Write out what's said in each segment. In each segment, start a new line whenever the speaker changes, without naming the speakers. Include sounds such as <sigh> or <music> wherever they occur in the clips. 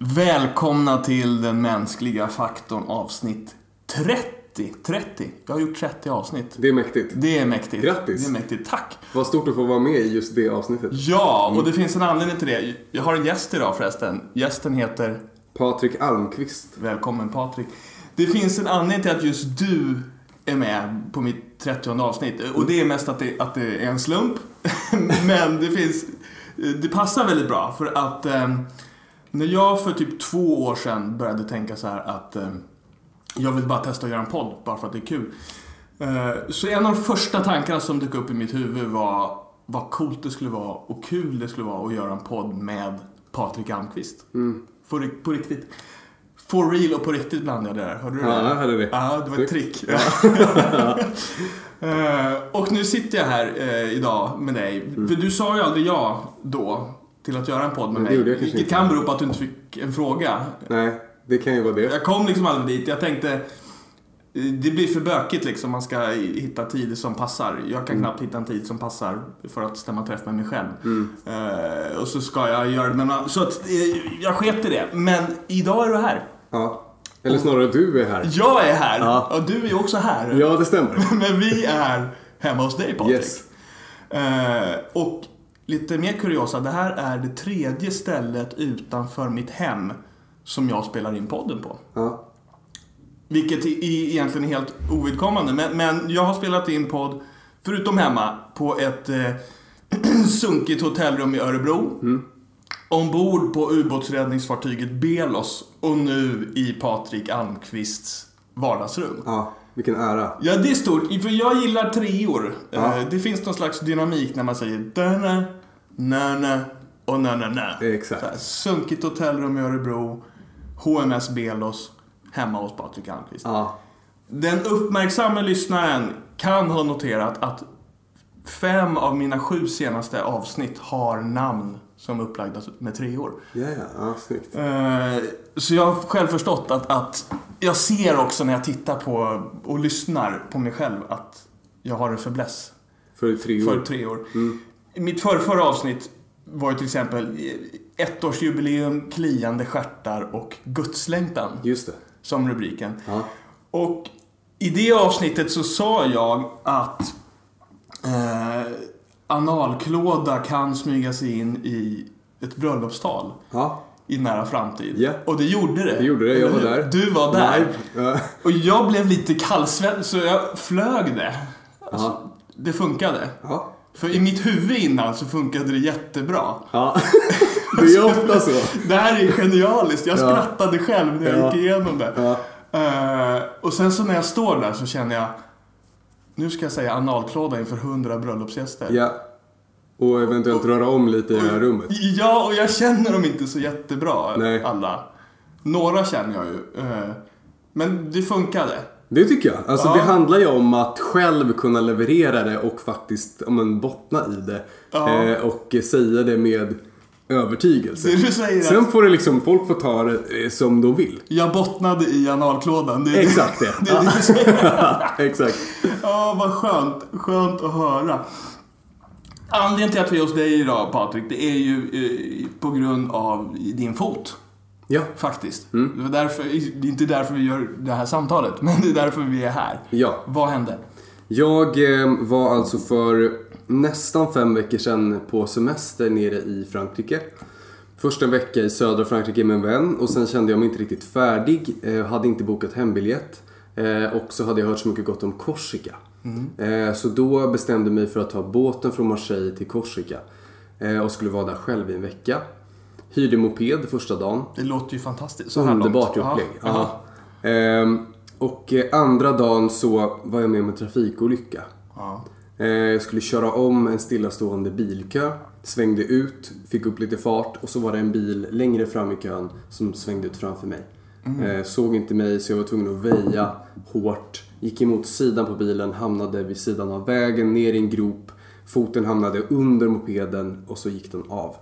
Välkomna till den mänskliga faktorn avsnitt 30. 30. Jag har gjort 30 avsnitt.
Det är mäktigt.
Det är mäktigt.
Grattis.
Det är mäktigt. Tack.
Vad stort att få vara med i just det avsnittet.
Ja, och det finns en anledning till det. Jag har en gäst idag förresten. Gästen heter...
Patrik Almqvist.
Välkommen Patrik. Det finns en anledning till att just du är med på mitt 30 avsnitt. Och det är mest att det, att det är en slump. <laughs> Men det finns... Det passar väldigt bra för att eh, när jag för typ två år sedan började tänka så här att eh, jag vill bara testa att göra en podd bara för att det är kul. Eh, så en av de första tankarna som dök upp i mitt huvud var vad coolt det skulle vara och kul det skulle vara att göra en podd med Patrik Almqvist.
Mm.
Ri- på riktigt. For real och på riktigt blandade jag det där. Hörde du
Ja,
det?
hade det.
Ja, det var ett trick. <laughs> <laughs> Eh, och nu sitter jag här eh, idag med dig. För du sa ju aldrig ja då till att göra en podd med mig. Vilket kan bero på att du inte fick en fråga.
Nej, det kan ju vara det.
Jag kom liksom aldrig dit. Jag tänkte det blir för bökigt liksom. Man ska hitta tider som passar. Jag kan knappt hitta en tid som passar för att stämma träff med mig själv. Eh, och så ska jag göra det med någon Så att eh, jag sket i det. Men idag är du här.
Ja. Eller snarare du är här.
Jag är här.
Ja.
Och du är också här.
Ja, det stämmer. <laughs>
Men vi är hemma hos dig Patrik.
Yes.
Eh, och lite mer kuriosa, det här är det tredje stället utanför mitt hem som jag spelar in podden på.
Ja.
Vilket i- egentligen är helt ovidkommande. Men, men jag har spelat in podd, förutom hemma, på ett eh, <clears throat> sunkigt hotellrum i Örebro. Ombord på ubåtsräddningsfartyget Belos och nu i Patrik Almqvists vardagsrum.
Ja, vilken ära.
Ja, det är stort. För jag gillar treor.
Ja.
Eh, Det finns någon slags dynamik när man säger döna, nöna och nöna
Exakt.
Så här, Sunkigt hotellrum i Örebro, HMS Belos, hemma hos Patrik Almqvist.
Ja.
Den uppmärksamma lyssnaren kan ha noterat att fem av mina sju senaste avsnitt har namn som är upplagda med treor.
Ja snyggt.
Eh, Så jag har själv förstått att, att jag ser också när jag tittar på och lyssnar på mig själv att jag har en fäbless
För tre
för
år.
tre år. I mitt förrförra avsnitt var ju till exempel ettårsjubileum, kliande stjärtar och gudslängtan
Just det.
som rubriken.
Ja.
Och i det avsnittet så sa jag att eh, analklåda kan smyga sig in i ett bröllopstal
Ja.
i nära framtid.
Ja.
Och det gjorde det.
Det gjorde det, jag var där.
Du var där.
Live. Ja.
Och jag blev lite kallsvettig så jag flög det. Alltså,
Ja.
Det funkade.
Ja.
För i mitt huvud innan så funkade det jättebra.
Ja. <laughs> Det är ofta så.
Det här är genialiskt. Jag
Ja.
skrattade själv när jag
Ja.
gick igenom det.
Ja.
Eh, och sen så när jag står där så känner jag nu ska jag säga analklåda inför hundra bröllopsgäster.
Ja. Och eventuellt röra om lite i det här rummet.
Ja, och jag känner dem inte så jättebra
Nej.
alla. Några känner jag ju. eh, men det funkade.
Det tycker jag. Alltså
Ja.
det handlar ju om att själv kunna leverera det och faktiskt ja, men, bottna i det.
Ja.
Eh, och säga det med övertygelse.
Det du säger
Sen
att
får det liksom, folk får ta det eh, som de vill.
jag bottnade i analklådan. Det är
Exakt det. <laughs>
det, det du säger. <laughs>
Exakt.
Ja, vad skönt. Skönt att höra. Anledningen till att vi är hos dig idag Patrik, det är ju eh, på grund av din fot.
Ja.
Faktiskt.
Mm.
Det, därför, det är inte därför vi gör det här samtalet, <laughs> men det är därför vi är här.
Ja.
Vad hände?
Jag eh, var alltså för nästan fem veckor sedan på semester nere i Frankrike. Först en vecka i södra Frankrike med en vän och sen kände jag mig inte riktigt färdig. Eh, hade inte bokat hembiljett. Eh, och så hade jag hört så mycket gott om Korsika. Eh, så då bestämde jag mig för att ta båten från Marseille till Korsika. Eh, och skulle vara där själv i en vecka. Hyrde moped första dagen.
Det låter ju fantastiskt. Så här
Underbart
långt.
upplägg. Ehm, och andra dagen så var jag med om en trafikolycka.
ja.
Eh, jag skulle köra om en stillastående bilkö. Svängde ut, fick upp lite fart och så var det en bil längre fram i kön som svängde ut framför mig. Eh, såg inte mig så jag var tvungen att väja hårt. Gick emot sidan på bilen, hamnade vid sidan av vägen, ner i en grop. Foten hamnade under mopeden och så gick den av.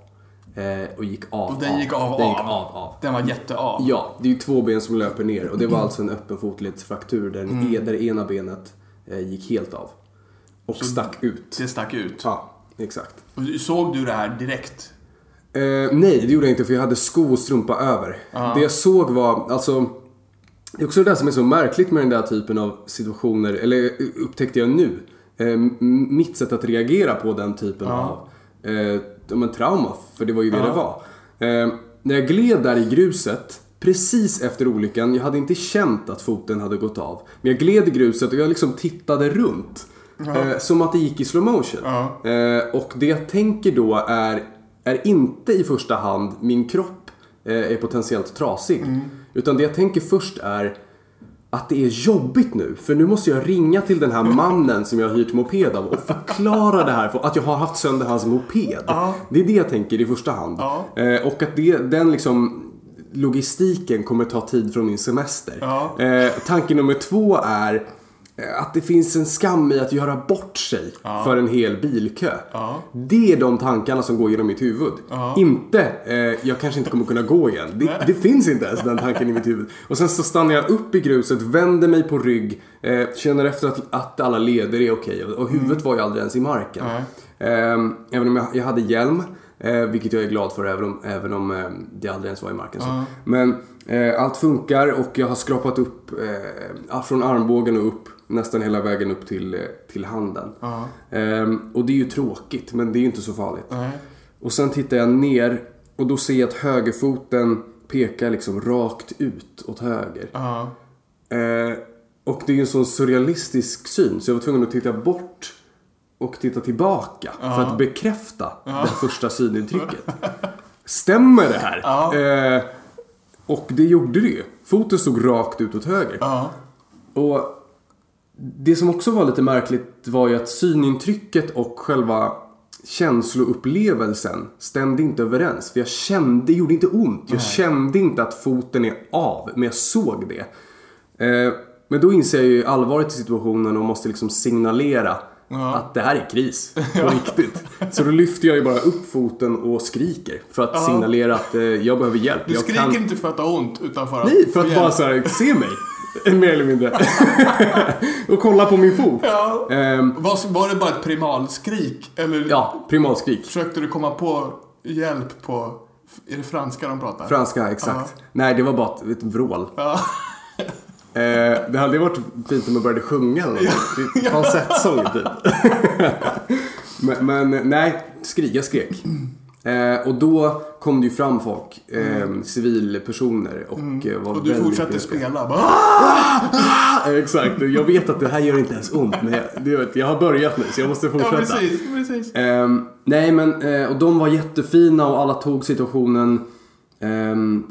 Eh, och gick av.
Och den gick av,
Den
av.
gick av, av.
Den var jätteav.
Ja, det är ju två ben som löper ner och det var <clears throat> alltså en öppen fotledsfraktur där, den e- där ena benet eh, gick helt av. Och stack ut.
Det stack ut.
Ja, exakt.
Och Såg du det här direkt?
Eh, nej, det gjorde jag inte för jag hade sko och strumpa över. Det jag såg var, alltså det är också det där som är så märkligt med den där typen av situationer, eller upptäckte jag nu. Eh, mitt sätt att reagera på den typen av eh, ja, men trauma, för det var ju det det var. Eh, när jag gled där i gruset, precis efter olyckan, jag hade inte känt att foten hade gått av. Men jag gled i gruset och jag liksom tittade runt. Eh, som att det gick i slow motion.
Ja.
Eh, och det jag tänker då är, är inte i första hand min kropp eh, är potentiellt trasig. Utan det jag tänker först är att det är jobbigt nu. För nu måste jag ringa till den här <laughs> mannen som jag har hyrt moped av och förklara det här. För att jag har haft sönder hans moped.
Ja.
Det är det jag tänker i första hand.
Ja.
Och att det, den liksom logistiken kommer ta tid från min semester.
Ja.
Eh, tanke nummer två är att det finns en skam i att göra bort sig för en hel bilkö.
Ja.
Det är de tankarna som går genom mitt huvud.
Ja.
Inte, eh, jag kanske inte kommer kunna gå igen. Det, det finns inte ens den tanken i mitt huvud. Och sen så stannar jag upp i gruset, vänder mig på rygg, eh, känner efter att, att alla leder är okej. Och, och huvudet var ju aldrig ens i marken. Eh, även om jag, jag hade hjälm, eh, vilket jag är glad för även om, även om eh, det aldrig ens var i marken. Så. Men eh, allt funkar och jag har skrapat upp eh, ja, från armbågen och upp nästan hela vägen upp till, eh, till handen.
Ja.
Ehm, och det är ju tråkigt, men det är ju inte så farligt.
Nej.
Och sen tittar jag ner och då ser jag att högerfoten pekar liksom rakt ut åt höger.
Ja.
Eh, och det är ju en sån surrealistisk syn så jag var tvungen att titta bort och titta tillbaka för att bekräfta det första synintrycket. <laughs> Stämmer det här? Eh, och det gjorde det ju. Foten stod rakt ut åt höger. Och det som också var lite märkligt var ju att synintrycket och själva känsloupplevelsen stämde inte överens. För jag kände, det gjorde inte ont. Jag kände inte att foten är av, men jag såg det. Eh, men då inser jag ju allvaret i situationen och måste liksom signalera att det här är kris. <laughs> På riktigt. Så då lyfter jag ju bara upp foten och skriker för att signalera att eh, jag behöver hjälp.
Du skriker inte för att ha ont, utan för att
Nej, för att bara så här, se mig. <laughs> <laughs> Mer eller mindre. <laughs> och kolla på min fot.
Ja.
Ehm,
Var, var det bara ett primalskrik? Eller
ja, primalskrik.
försökte du komma på hjälp på... Är det franska de pratar?
Franska, exakt. Nej, det var bara ett, ett vrål.
Ja.
Eh, det hade varit fint om jag började sjunga eller något. Är <laughs> Falsettsång typ. men, men nej, skrik, jag skrek. Eh, och då kom det ju fram folk, eh, civilpersoner och eh, var
Och du fortsatte spela. Bara, "Ah!"
Eh, Exakt, jag vet att det här gör inte ens ont men jag, det, vet, jag har börjat nu så jag måste
Ja,
fortsätta.
precis. precis.
Ehm, nej men, eh, och de var jättefina och alla tog situationen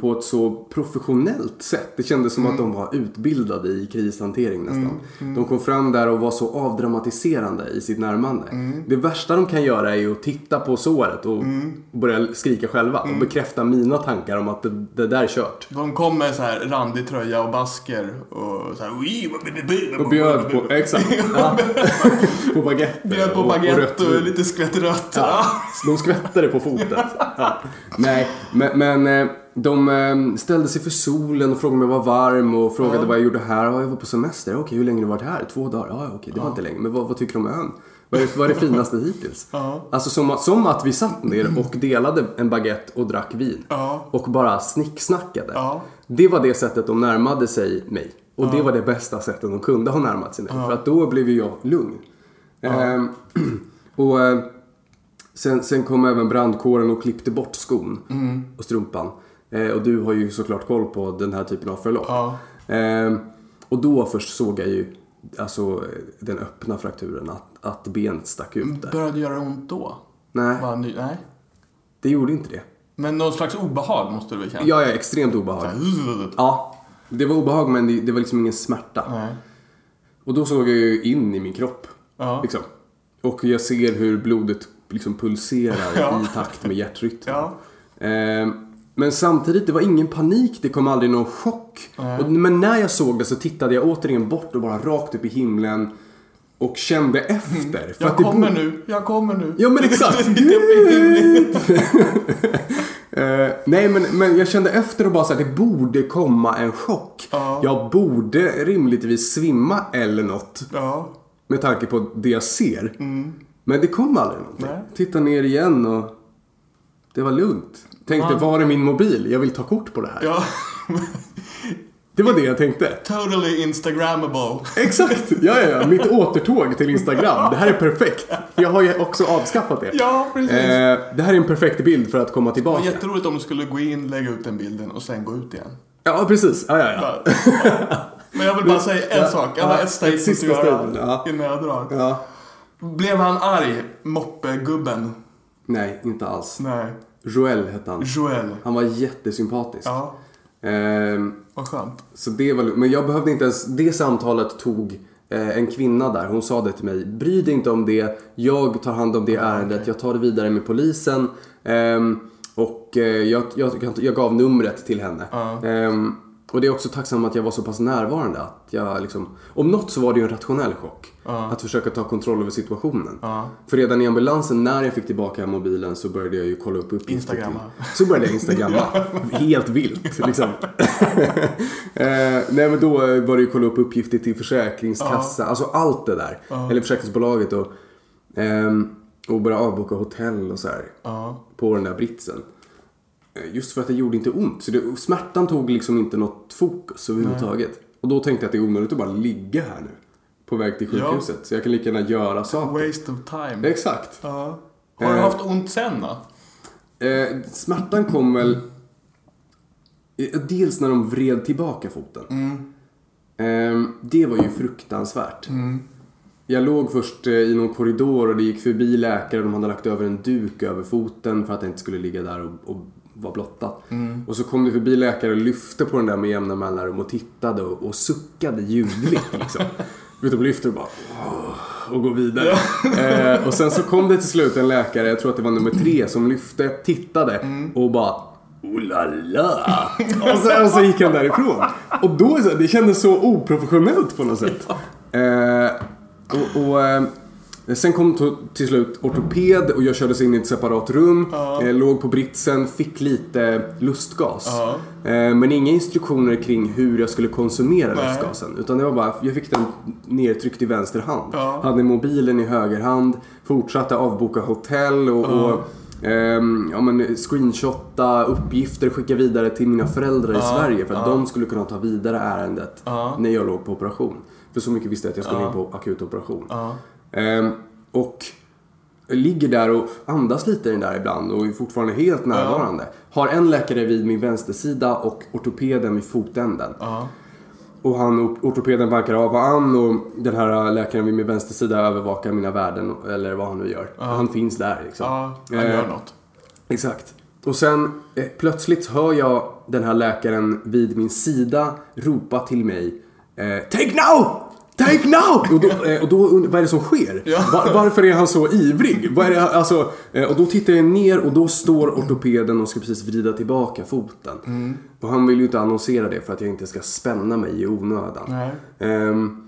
på ett så professionellt sätt. Det kändes som att de var utbildade i krishantering nästan. De kom fram där och var så avdramatiserande i sitt närmande. Det värsta de kan göra är att titta på såret och börja skrika själva och bekräfta mina tankar om att det, det där är kört.
De kom med så här randig tröja och basker och så här... "Ui, vad- vad- vad-
Och bjöd på, exakt, <laughs> ja, på baguette.
Bjöd på
och- och
baguette och,
vin.
lite skvätt rött.
Ja, de skvättade på foten. <laughs> Ja. Nej, men, men eh, de eh, ställde sig för solen och frågade om jag var varm och frågade
Ja.
vad jag gjorde här. Ja, jag var på semester. Okej, hur länge har du varit här? Två dagar? Ja, okej, det var inte länge. Men vad, vad tycker du om ön? Vad är, vad är det finaste hittills?
Ja.
Alltså som, att- som att vi satt ner och delade en baguette och drack vin.
Ja.
Och bara snicksnackade.
Ja.
Det var det sättet de närmade sig mig. Och det var det bästa sättet de kunde ha närmat sig mig. För att då blev jag lugn. Ehm, <clears throat> och eh, sen, sen kom även brandkåren och klippte bort skon och strumpan. Eh, och du har ju såklart koll på den här typen av förlopp.
Ja.
Ehm, och då först såg jag ju alltså, den öppna frakturen, att, att benet stack ut där.
Började göra ont då?
Nej,
Bara nej.
det gjorde inte det.
Men någon slags obehag måste du väl känna?
Jag är extremt obehag. Ja, det var obehag men det, det var liksom ingen smärta.
Nej.
Och då såg jag ju in i min kropp.
Ja.
Liksom. Och jag ser hur blodet liksom pulserar <laughs>
Ja.
i takt med hjärtrytmen.
Ja.
Ehm, men samtidigt, det var ingen panik, det kom aldrig någon chock. Och, men när jag såg det så tittade jag återigen bort och bara rakt upp i himlen. Och kände efter. För
Jag kommer
borde-
nu, jag kommer nu.
Ja men exakt! <laughs> <laughs> Eh, nej men, men jag kände efter och bara så här, det borde komma en chock.
Ja.
Jag borde rimligtvis svimma eller något.
Ja.
Med tanke på det jag ser. Men det kom aldrig någonting.
Nej.
Titta ner igen och Det var lugnt. Tänkte,
Ja.
var är min mobil? Jag vill ta kort på det här.
Ja.
Det var det jag tänkte.
Totally instagrammable.
Exakt! Ja, ja, ja. Mitt återtåg till Instagram. Det här är perfekt. Jag har ju också avskaffat det.
Ja, precis.
Eh, det här är en perfekt bild för att komma
Det var
tillbaka.
jätteroligt om du skulle gå in, lägga ut den bilden och sen gå ut igen.
Ja, precis. Ja, ja, ja.
Men jag vill bara säga en
Ja,
sak. Jag har ett statement
sista
att göra
ja.
innan jag drar.
ja.
Blev han arg, moppegubben?
Nej, inte alls.
Nej.
Joel hette han.
Joel.
Han var jättesympatisk.
Ja,
Ehm,
vad skönt.
så det var, men jag behövde inte ens, det samtalet tog eh, en kvinna där. Hon sa det till mig. Bry dig inte om det. Jag tar hand om det ärendet. Jag tar det vidare med polisen. Ehm, och eh, jag, jag, jag, gav numret till henne.
Ja.
Ehm, och det är också tacksam att jag var så pass närvarande. Att jag liksom, om något så var det ju en rationell chock.
Ja.
Att försöka ta kontroll över situationen.
Ja.
För redan i ambulansen när jag fick tillbaka mobilen så började jag ju kolla upp uppgifter.
Instagramma.
Så började jag instagramma. <laughs> Helt vilt liksom. <laughs> eh, nej men då det ju kolla upp uppgifter till Försäkringskassa. Alltså allt det där. Eller försäkringsbolaget och, ehm, och börja avboka hotell och så här. På den där britsen. Eh, Just för att det gjorde inte ont. Så det, smärtan tog liksom inte något fokus överhuvudtaget. Och då tänkte jag att det är onödigt att bara ligga här nu. På väg till
Ja.
sjukhuset. Så jag kan lika gärna göra saker.
Waste of time.
Exakt.
Ja. Har du
Eh.
haft ont sen då?
Eh, smärtan kom väl... eh, Dels när de vred tillbaka foten. Eh, det var ju fruktansvärt. Jag låg först eh, i någon korridor och det gick förbi läkare. De hade lagt över en duk över foten för att det inte skulle ligga där och, och vara blottat. Och så kom det förbi läkare och lyfte på den där med jämna mellanrum och tittade och, och suckade ljudligt liksom. <laughs> De lyfter och bara och går vidare. <laughs> Eh, och sen så kom det till slut en läkare, jag tror att det var nummer tre, som lyfte, tittade och bara Oh la la! <laughs> Och och så gick han därifrån. Och då, det kändes så oprofessionellt på något sätt. Eh, och, och, eh, sen kom till slut ortoped och jag kördes in i ett separat rum. Eh, låg på britsen, fick lite lustgas.
Ja.
Eh, men inga instruktioner kring hur jag skulle konsumera
Nej.
lustgasen. Utan det var bara, jag fick den nertryckt i vänster hand.
Ja.
Hade mobilen i höger hand. Fortsatte avboka hotell och, och ehm, ja, men screenshotta uppgifter, skicka vidare till mina föräldrar i Sverige för att de skulle kunna ta vidare ärendet
Ja.
när jag låg på operation. För så mycket visste jag att jag skulle
Ja.
in på akutoperation.
Ja.
Ehm, och ligger där och andas lite i den där ibland och är fortfarande helt närvarande. Har en läkare vid min vänstersida och ortopeden vid fotänden.
Ja.
Och han, ortopeden bankar av an och den här läkaren vid min vänstersida övervakar mina värden eller vad han nu gör. Han finns där liksom.
Ja, han
Eh,
gör något.
Exakt. Och sen eh, plötsligt hör jag den här läkaren vid min sida ropa till mig eh, Take now! Take now! Och då, eh, och då vad är det som sker?
Ja.
Var, varför är han så ivrig? Vad är det, alltså, eh, och då tittar jag ner och då står ortopeden och ska precis vrida tillbaka foten.
Mm.
Och han vill ju inte annonsera det för att jag inte ska spänna mig i onödan. Ehm,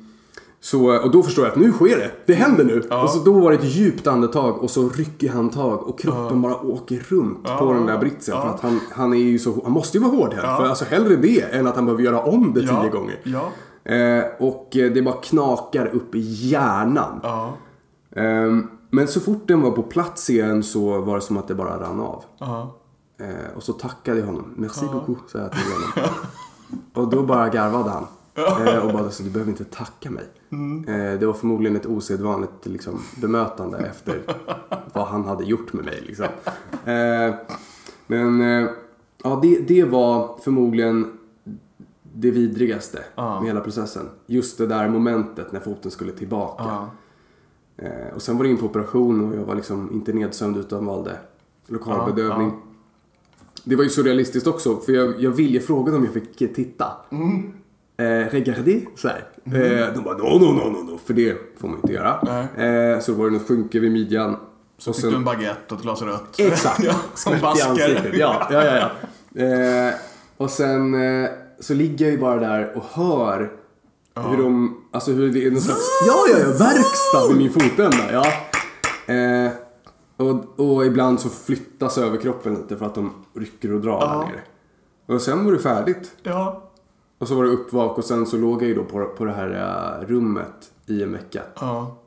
så, och då förstår jag att nu sker det. Det händer nu. Och så då var det ett djupt andetag och så rycker han tag och kroppen bara åker runt på den där britsen. För att han, han är ju så, han måste ju vara hårdhänt. För alltså hellre det än att han behöver göra om det
Ja.
tio gånger.
Ja.
Eh, och eh, det bara knakar upp i hjärnan.
Ja.
Ehm, men så fort den var på plats igen så var det som att det bara rann av.
Ja.
Eh, och så tackade jag honom. Merci beaucoup, sa jag till <laughs> honom. och då bara garvade han. Och bara alltså, du behöver inte tacka mig. Eh, det var förmodligen ett osedvanligt liksom, bemötande efter vad han hade gjort med mig. Liksom. Men ja, det, det var förmodligen det vidrigaste med hela processen. Just det där momentet när foten skulle tillbaka. Eh, och sen var det in på operation och jag var liksom inte nedsövd utan valde lokalbedövning. Det var ju surrealistiskt också för jag, jag, vill, jag frågade om jag fick titta.
Mm.
Eh, regardez, så här. Eh, de bara no, no, no, no, no, för det får man inte göra. Eh, så då var det något skynke vid midjan.
Så fick du en baguette och ett glas rött.
Exakt! <laughs>
Ja, som basker.
Ja, ja, ja. ja. <laughs> Eh, och sen eh, så ligger jag ju bara där och hör hur de, alltså hur det är någon slags, ja, ja, ja, verkstad vid min fotända. Ja. Eh, och, och ibland så flyttas överkroppen lite för att de rycker och drar
Ja.
där nere. Och sen var det färdigt.
Ja.
Och så var det uppvak och sen så låg jag ju då på, på det här eh, rummet i en vecka.
Ja.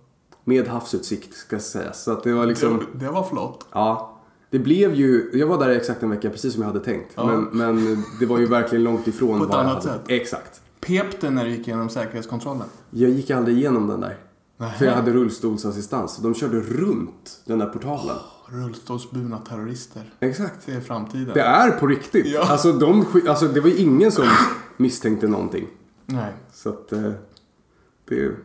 Med havsutsikt ska sägas. Så att det var liksom...
Det, det var flott.
Ja. Det blev ju, jag var där exakt en vecka precis som jag hade tänkt.
Ja.
Men, men det var ju verkligen långt ifrån
På ett
vad jag
annat
hade.
sätt.
Exakt.
Pep det när du gick igenom säkerhetskontrollen?
Jag gick aldrig igenom den där.
Nähä.
För jag hade rullstolsassistans. De körde runt den där portalen.
Rullstolsburna terrorister.
Exakt.
Det är framtiden.
Det är på riktigt.
Ja.
Alltså, de, alltså det var ju ingen som misstänkte någonting.
Nej.
Så att eh, det, är-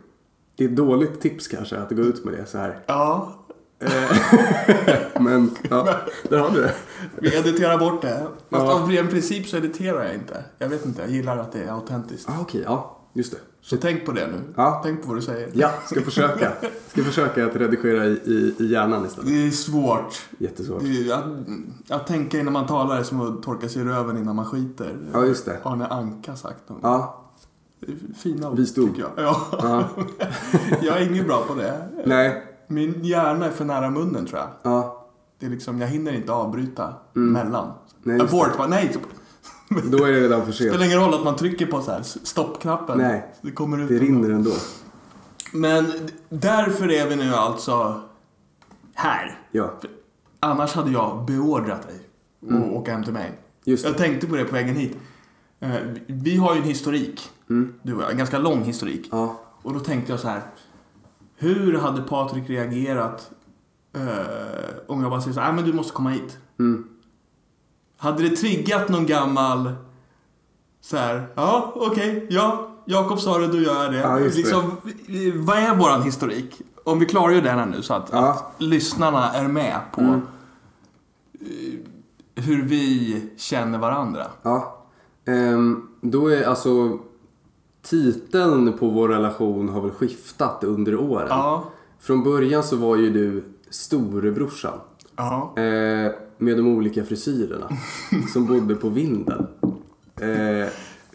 det är dåligt tips kanske att gå ut med det så här.
Ja, <laughs>
Men ja, där har du det.
vi editerar bort det. Fast
Ja.
av ren princip så editerar jag inte. Jag vet inte, jag gillar att det är autentiskt.
Ah, Okej, ja. Just det.
Så tänk på det nu.
Ja.
Tänk på vad du säger.
Ja, ska försöka. Ska försöka att redigera i, i, i hjärnan istället.
Det är svårt.
Jättesvårt.
Är- Att, att tänka innan man talar är som att torka sig i röven innan man skiter.
Ja, just det.
Arne Anka sagt.
Ja,
Fina ord,
Visdom.
tycker jag. Ja.
ja. <laughs>
jag är ingen bra på det.
Nej,
Min hjärna är för nära munnen tror jag.
ja.
Det är liksom, jag hinner inte avbryta mellan.
Mm. Nej, just
Abort, bara, nej. <laughs>
Då är det redan för
Det
sent.
spelar ingen roll att man trycker på så här stoppknappen.
Nej.
Det kommer ut.
Det rinner ändå.
Men därför är vi nu alltså här.
Ja,
För annars hade jag beordrat dig att åka hem till mig.
Mm. just
Jag
det.
tänkte på det på vägen hit. Eh, Vi har ju en historik, du och jag, en ganska lång historik.
Mm. Ja,
Och då tänkte jag så här. Hur hade Patrik reagerat eh, om jag bara säger så här, "Nej, men du måste komma hit.
mm.
Hade det triggat någon gammal så här, ja okej, ja, Jakob sa det, då gör jag det.
Ja, det.
liksom, vad är våran historik? Om vi klargör den här nu så att,
Ja. Mm.
att lyssnarna är med på eh, hur vi känner varandra.
ja. Ehm, då är alltså titeln på vår relation har väl skiftat under åren.
Ja.
Från början så var ju du storebrorsan.
Ja.
Eh, med de olika frisyrerna. <laughs> som bodde på vinden. Eh,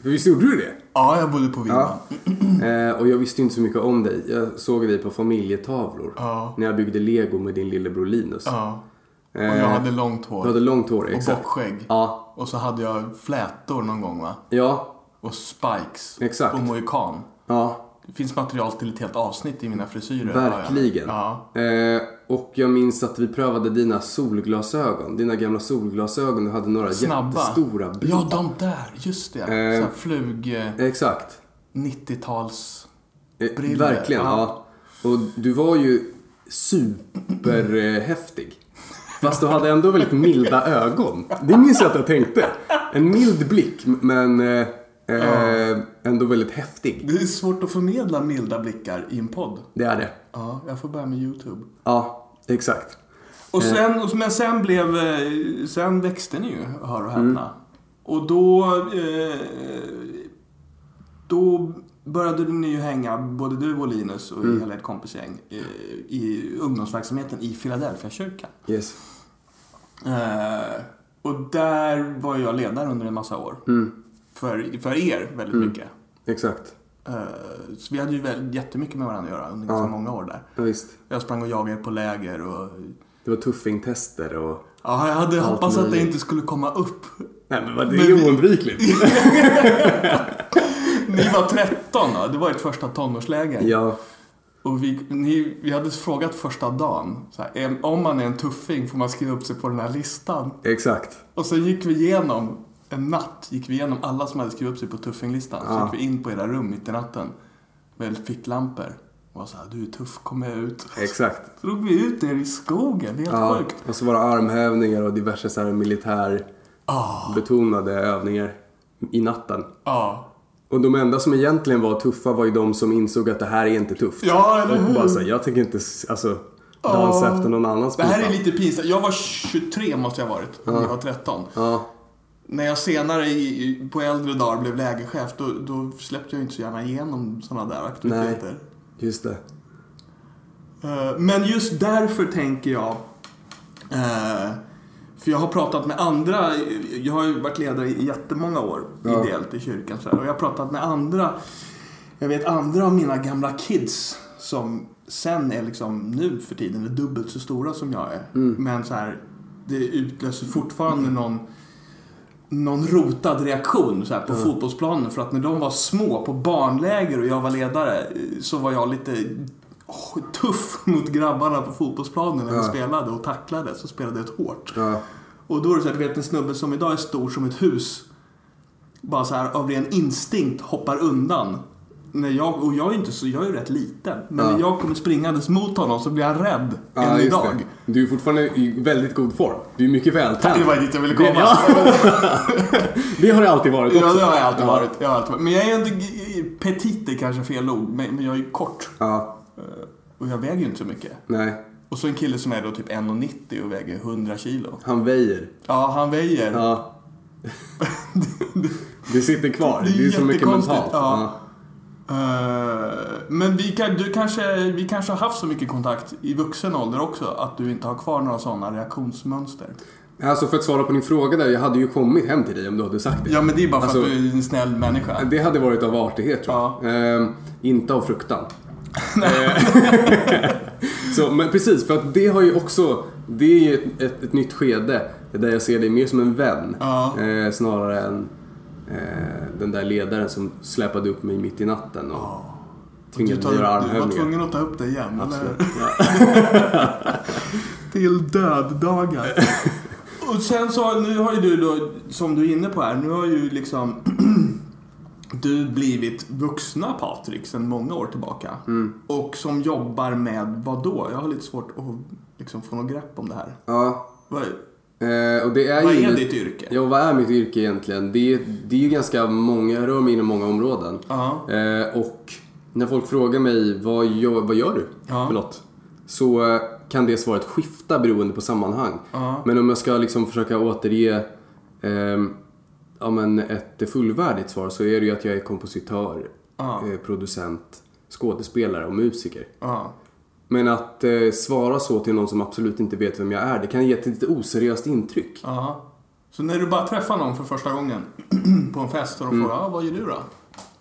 visst gjorde du det?
Ja, jag bodde på Vinman.
Ja. Eh, och jag visste inte så mycket om dig. Jag såg dig på familjetavlor.
Ja.
När jag byggde lego med din lillebror Linus.
Ja. Och
Eh,
jag hade långt
Du
hår.
hade långt hår,
Och
exakt.
bockskägg.
Ja,
Och så hade jag flätor någon gång va?
ja,
Och spikes.
Exakt.
Och mohikan.
ja.
Det finns material till ett helt avsnitt i mina frisyrer.
Verkligen.
Ja.
Eh, och jag minns att vi prövade dina solglasögon. Dina gamla solglasögon. Du hade några
Snabba.
jättestora blick.
Ja, de där. Just det.
Eh.
Så flug... eh,
Exakt.
90-tals...
Eh, verkligen,
ja.
ja. Och du var ju superhäftig. Fast du hade ändå väldigt milda ögon. Det minns jag att jag tänkte. En mild blick, men eh, eh, ändå väldigt häftig.
Det är svårt att förmedla milda blickar i en podd.
Det är det.
Ja, jag får börja med YouTube.
Ja, exakt.
Och sen, och- men sen blev... eh, Sen växte ni ju, hör och häpna. Och då... Eh, då började ni ju hänga, både du och Linus och hela ert kompisgäng, eh, i ungdomsverksamheten i Philadelphia kyrkan.
Yes.
Eh, och där var jag ledare under en massa år.
Mm,
För, för er väldigt mycket.
exakt.
Eh, så vi hade ju väl jättemycket med varandra att göra under ganska
Ja.
många år där.
Ja, visst.
Jag sprang och jagade på läger och...
Det var tuffingtester och...
Ja, jag hade hoppats att det inte skulle komma upp.
Nej men det är ju oundvikligt. <laughs>
Ni var 13 då, det var ert första tonårsläger.
ja,
Och vi, ni, vi hade frågat första dagen, så här, om man är en tuffing får man skriva upp sig på den här listan.
exakt.
Och så gick vi igenom, en natt gick vi igenom alla som hade skrivit upp sig på tuffinglistan. Så
Ja.
gick vi in på era rum mitt i natten med ficklampor. Och var så här, du är tuff, kom med ut.
Exakt.
Så drog vi ut er i skogen, helt
Ja,
sjukt.
och så var det armhävningar och diverse så här militärbetonade
Ah,
övningar i natten.
ja.
Och de enda som egentligen var tuffa var ju de som insåg att det här är inte tufft.
Ja, eller
och
hur?
bara så här, jag tänker inte alltså, dansa
Ja.
efter någon annans
Det här är
pipa.
lite pinsamt. Jag var 23 måste jag ha varit, och ni var 13.
Ja,
När jag senare i, på äldre dagar blev lägerchef då, då släppte jag inte så gärna igenom sådana där aktiviteter.
just det.
Eh, Men just därför tänker jag eh, För jag har pratat med andra Jag har ju varit ledare i jättemånga år
Ja.
Ideellt i kyrkan så Och jag har pratat med andra Jag vet andra av mina gamla kids Som sen är liksom nu för tiden är dubbelt så stora som jag är Men så här Det utlöser fortfarande någon någon rotad reaktion så här, på fotbollsplanen för att när de var små på barnläger och jag var ledare eh, så var jag lite åh, tuff <laughs> mot grabbarna på fotbollsplanen när vi
Ja.
spelade och tacklade. Så spelade jag hårt.
Ja.
Och då är det så att du vet en snubbe som idag är stor som ett hus. Bara så här av ren instinkt hoppar undan. När jag, och jag är inte så, jag är rätt liten. Men
Ja.
när jag kommer springandes mot honom så blir han rädd.
Ja,
än idag.
det. Du är fortfarande i väldigt god form. Du är mycket vältränad.
Det var dit jag ville
Det-
komma.
ja. <laughs> Det har det alltid varit också.
Ja, det har jag alltid varit. Jag har alltid varit. Men jag är ändå, petit är kanske fel ord, men men jag är kort. Eh, Och jag väger ju inte så mycket.
nej.
Och så en kille som är då typ 1,90 och väger 100 kilo.
Han väjer.
Ja, han väger.
Ja. <laughs> Det sitter kvar.
Det är
Det är så mycket mentalt.
ja. Eh, Men vi, kan, du kanske, vi kanske har haft så mycket kontakt i vuxen ålder också att du inte har kvar några sådana reaktionsmönster.
Alltså för att svara på din fråga där, jag hade ju kommit hem till dig om du hade sagt det.
Ja, men det är bara för
Alltså-
att du är en snäll människa.
Det hade varit av artighet tror jag.
Ja.
Ehm, inte av fruktan. <laughs> Eh, <laughs> så, men precis, för att det har ju också, det är ju ett, ett, ett nytt skede där jag ser dig mer som en vän.
Ja.
Eh, snarare än den där ledaren som släpade upp mig mitt i natten och
Du,
tvingade
tar,
mig göra
du var
armhävningar.
tvungen att ta upp det igen,
Absolut.
eller?
Ja. <laughs>
Till döddagar. <laughs> Och sen så, nu har ju du då, som du är inne på här, nu har ju liksom <clears throat> du blivit vuxna Patrik sedan många år tillbaka.
Mm.
Och som jobbar med vad då? Jag har lite svårt att liksom få något grepp om det här.
ja.
Vad,
Eh, och det är
vad
ju
är ditt yrke?
Ja, vad är mitt yrke egentligen? Det är, det är ju ganska många, jag rör mig inom många områden.
Ja.
Eh, och när folk frågar mig vad gör, vad gör du
Ja.
för något? Så eh, kan det svaret skifta beroende på sammanhang.
Ja.
Men om jag ska liksom försöka återge ehm, ja, men ett fullvärdigt svar så är det ju att jag är kompositör, eh, producent, skådespelare och musiker. Men att eh, svara så till någon som absolut inte vet vem jag är, det kan ge ett lite oseriöst intryck.
Ja. Så när du bara träffar någon för första gången <clears throat> på en fest och de
Mm.
frågar, ah, vad gör du då?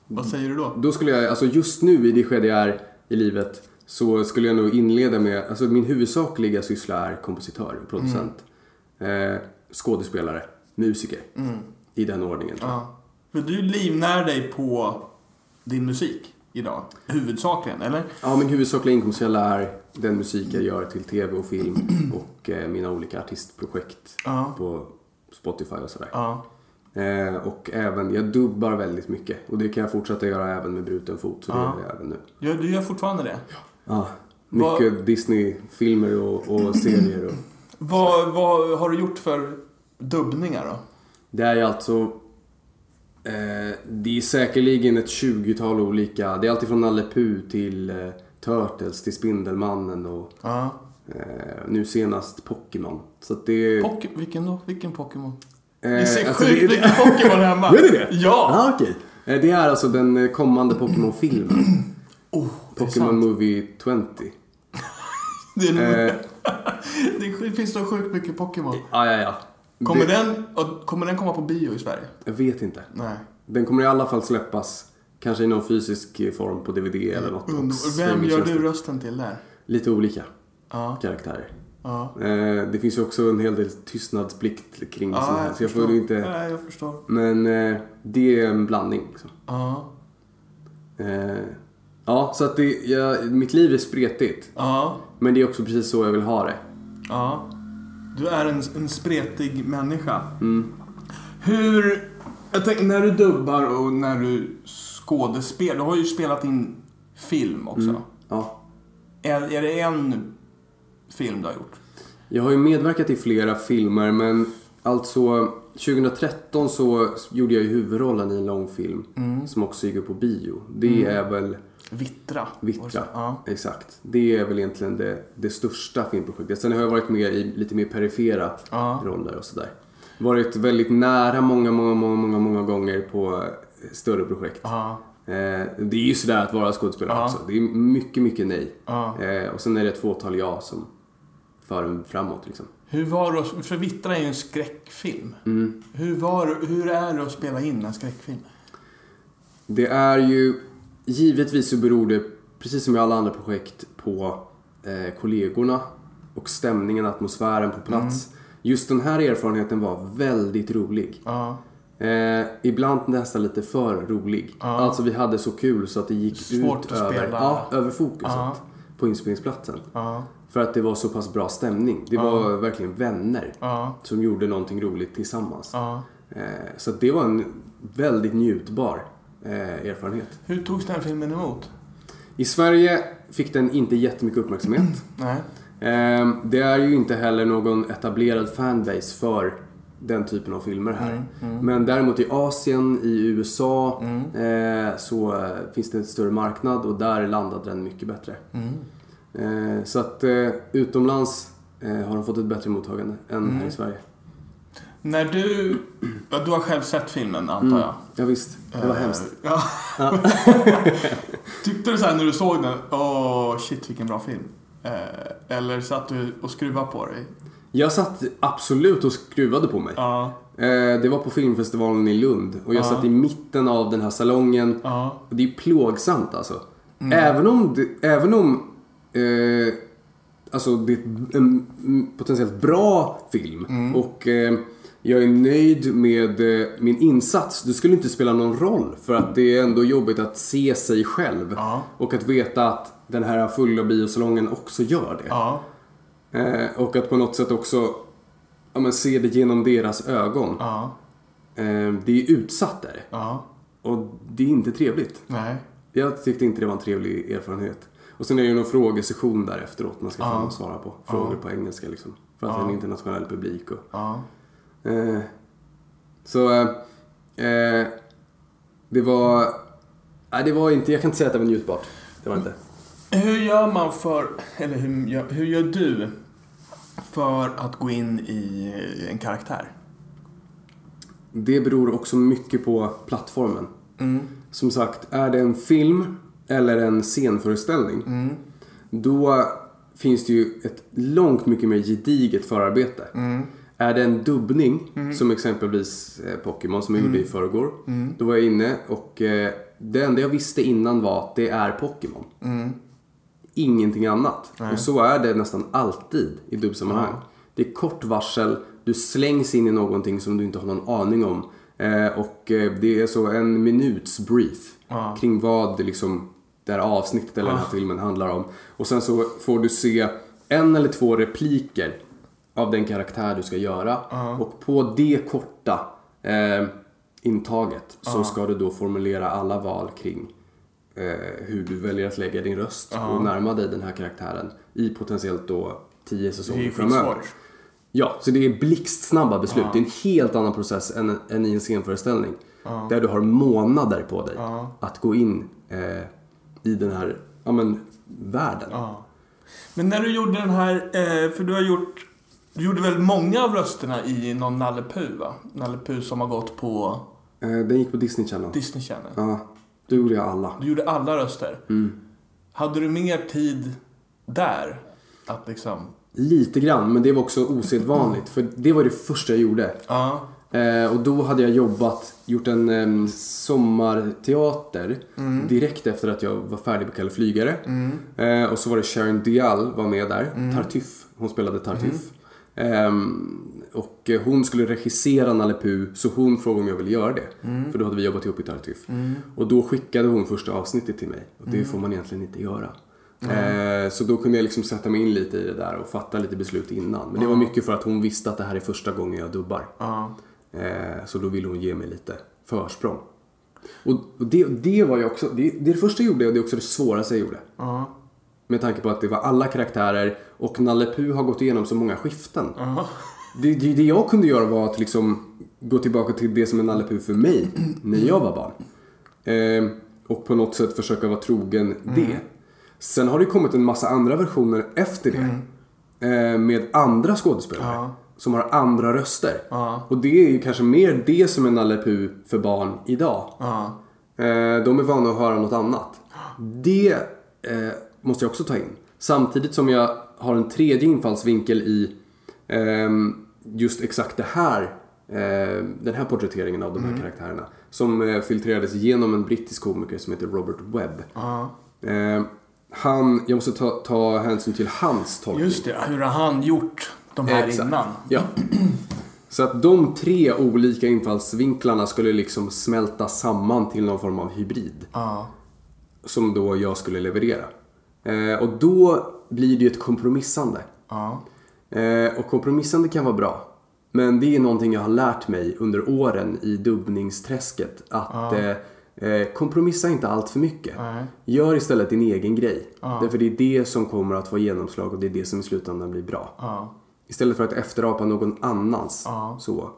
Vad säger du då?
Då skulle jag, alltså just nu i det skede jag är i livet så skulle jag nog inleda med, alltså min huvudsakliga syssla är kompositör producent. Eh, skådespelare, musiker. I den ordningen.
Ja. För du livnär dig på din musik idag, huvudsakligen, eller?
Ja, min huvudsakliga inkomstkälla är den musik jag gör till tv och film <clears throat> och eh, mina olika artistprojekt
Ja.
på Spotify och sådär.
Ja.
Eh, och även, jag dubbar väldigt mycket och det kan jag fortsätta göra även med bruten fot, så det
Ja.
gör jag även nu.
Gör, du gör fortfarande det?
Ja, mycket Disney-filmer och, och <clears throat> serier och
Vad, vad har du gjort för dubbningar då?
Det är alltså... Eh, det är säkerligen ett 20-tal olika. Det är alltid från Nalle Puh till eh, Turtles till Spindelmannen och eh, nu senast Pokémon. Så att det...
Pock- vilken då? Vilken Pokémon?
eh,
Vi ser
alltså
sjukt mycket <laughs> Pokémon hemma.
Gör ni det?
Ja!
Ah, okej. Eh, Det är alltså den kommande Pokémon-filmen. <clears throat>
Oh,
Pokémon. Movie 20. <laughs>
Det, är nog, <laughs> det finns så sjukt mycket Pokémon.
ja, ja, ja.
Kommer,
Det-
den, kommer den komma på bio i Sverige?
Jag vet inte.
Nej.
Den kommer i alla fall släppas. Kanske i någon fysisk form på DVD eller något. Och
vem gör du rösten till där?
Lite olika
Ja.
karaktärer.
Ja.
Eh, det finns ju också en hel del tystnadsplikt kring
Ja,
här.
jag
Så jag får
förstår.
ju inte...
Nej, jag förstår.
Men eh, det är en blandning. Liksom.
Ja.
Eh, ja, så att det, jag, mitt liv är spretigt.
Ja.
Men det är också precis så jag vill ha det.
Ja. Du är en, en spretig människa.
Mm.
Hur... Jag tänker, när du dubbar och när du skådespelar. Du har ju spelat in film också.
Mm. Ja.
Är, är det en film du har gjort?
Jag har ju medverkat i flera filmer men alltså 2013 så gjorde jag ju huvudrollen i en långfilm
Mm.
som också gick upp på bio. Det är väl
Vittra.
Vittra.
Ja.
Exakt. Det är väl egentligen det, det största filmprojektet. Sen har jag varit med i lite mer perifera
Ja.
roller och sådär. Varit väldigt nära många, många, många, många, många gånger på eh, större projekt.
Ja.
Eh, det är ju sådär att vara skådespelare
Ja.
också. Det är mycket, mycket nej. Eh, och sen är det ett fåtal ja som för en framåt liksom.
Hur var det, för Vittra är ju en skräckfilm.
Mm.
Hur, var, hur är det att spela in en skräckfilm?
Det är ju, givetvis så beror det, precis som i alla andra projekt, på eh, kollegorna och stämningen, atmosfären på plats.
Mm.
Just den här erfarenheten var väldigt rolig.
Ja.
Eh, ibland nästan lite för rolig.
Ja.
Alltså vi hade så kul så att det gick
Svårt
ut över, ja, över fokuset.
Ja.
på inspelningsplatsen. För att det var så pass bra stämning. Det var verkligen vänner som gjorde någonting roligt tillsammans. Eh, så det var en väldigt njutbar eh, erfarenhet.
Hur togs den filmen emot?
I Sverige fick den inte jättemycket uppmärksamhet. <clears throat>
Nej.
Eh, det är ju inte heller någon etablerad fanbase för den typen av filmer här. Men däremot i Asien, i USA eh, så eh, finns det en större marknad och där landade den mycket bättre. Eh, så att eh, utomlands eh, har de fått ett bättre mottagande än här i Sverige.
När du... Ja, du har själv sett filmen, antar jag?
Ja, visst, det var
Eh,
hemskt.
Ja. <laughs> Tyckte du så här när du såg den, åh shit vilken bra film? Eh, eller satt du och skruvade på dig?
Jag satt absolut och skruvade på mig. Eh, det var på filmfestivalen i Lund och jag
Ja.
satt i mitten av den här salongen. Och det är plågsamt alltså. Även om, det, även om alltså det är en mm, potentiellt bra film och eh, jag är nöjd med eh, min insats. Det skulle inte spela någon roll för att det är ändå jobbigt att se sig själv
Ja.
och att veta att den här fulla biosalongen också gör det.
Ja.
Eh, och att på något sätt också ja, men se det genom deras ögon.
Ja.
Eh, det är utsatt där. Och det är inte trevligt.
Nej.
Jag tyckte inte det var en trevlig erfarenhet. Och sen är det ju någon frågesession där efteråt man ska
Ja.
fram och svara på. Frågor på engelska liksom. För att det är en internationell publik. Och. Eh, så eh, eh, det var... Nej, det var inte... Jag kan inte säga att det var njutbart. Det var inte.
Hur gör man för, eller hur gör, hur gör du för att gå in i en karaktär?
Det beror också mycket på plattformen.
Mm.
Som sagt, är det en film eller en scenföreställning.
Mm.
Då finns det ju ett långt mycket mer gediget förarbete.
Mm.
Är det en dubbning, som exempelvis eh, Pokémon som jag gjorde i förrgår. Då var jag inne och eh, det enda jag visste innan var att det är Pokémon.
Mm.
Ingenting annat. Och så är det nästan alltid i dubbsammanhang. Det är kort varsel, du slängs in i någonting som du inte har någon aning om. Eh, och eh, det är så en minuts brief
Ja.
kring vad det, liksom, det här avsnittet eller den här filmen handlar om. Och sen så får du se en eller två repliker av den karaktär du ska göra. Och på det korta eh, intaget så ska du då formulera alla val kring eh, hur du väljer att lägga din röst och närma dig den här karaktären i potentiellt då tio
Det är
säsonger
ju
framöver. Ja, så det är blixtsnabba beslut. Det är en helt annan process än, än i en scenföreställning. Där du har månader på dig att gå in eh, i den här ja, men, världen.
Men när du gjorde den här, eh, för du har gjort, du gjorde väl många av rösterna i någon Nalle Puh va? Nalle Puh som har gått på
Eh, den gick på Disney Channel.
Disney Channel.
Ja, då gjorde jag alla.
Du gjorde alla röster.
Mm.
Hade du mer tid där? Att liksom,
Lite grann, men det var också osedvanligt. För det var det första jag gjorde.
ja.
Eh, och då hade jag jobbat, gjort en em, sommarteater direkt efter att jag var färdig på Kalle Flygare. Eh, och så var det Sharon Dial var med där, Tartuffe. Hon spelade Tartuffe. Ehm, och hon skulle regissera Nalle Puh, så hon frågade om jag ville göra det. För då hade vi jobbat ihop i Tartuffe. Och då skickade hon första avsnittet till mig. Och det får man egentligen inte göra. Eh, så då kunde jag liksom sätta mig in lite i det där och fatta lite beslut innan. Men det var mycket för att hon visste att det här är första gången jag dubbar.
Ja.
Eh, så då ville hon ge mig lite försprång. Och det, det var ju också, det, det första jag gjorde och det är också det svåraste jag gjorde. Med tanke på att det var alla karaktärer och Nalle Puh har gått igenom så många skiften.
Ja.
Det, det, det jag kunde göra var att liksom gå tillbaka till det som är Nalle Puh för mig när jag var barn. Eh, och på något sätt försöka vara trogen det. Sen har det kommit en massa andra versioner efter det. Eh, med andra skådespelare.
Ja.
Som har andra röster.
Ja.
Och det är ju kanske mer det som är Nalle Puh för barn idag.
Ja.
Eh, de är vana att höra något annat. Det eh, måste jag också ta in. Samtidigt som jag har en tredje infallsvinkel i ehm, just exakt det här, eh, den här porträtteringen av de här karaktärerna. Som eh, filtrerades genom en brittisk komiker som heter Robert Webb. Eh, han, jag måste ta, ta hänsyn till hans tolkning.
Just det, hur har han gjort de här
Exakt.
innan?
Ja. <clears throat> Så att de tre olika infallsvinklarna skulle liksom smälta samman till någon form av hybrid.
Ja.
Som då jag skulle leverera. Eh, och då blir det ju ett kompromissande.
Ja.
Eh, och kompromissande kan vara bra. Men det är någonting jag har lärt mig under åren i dubbningsträsket. Att eh, eh, kompromissa inte allt för mycket.
Nej.
Gör istället din egen grej. Därför det är det som kommer att få genomslag och det är det som i slutändan blir bra.
Ja.
Istället för att efterapa någon annans.
Ja.
Så.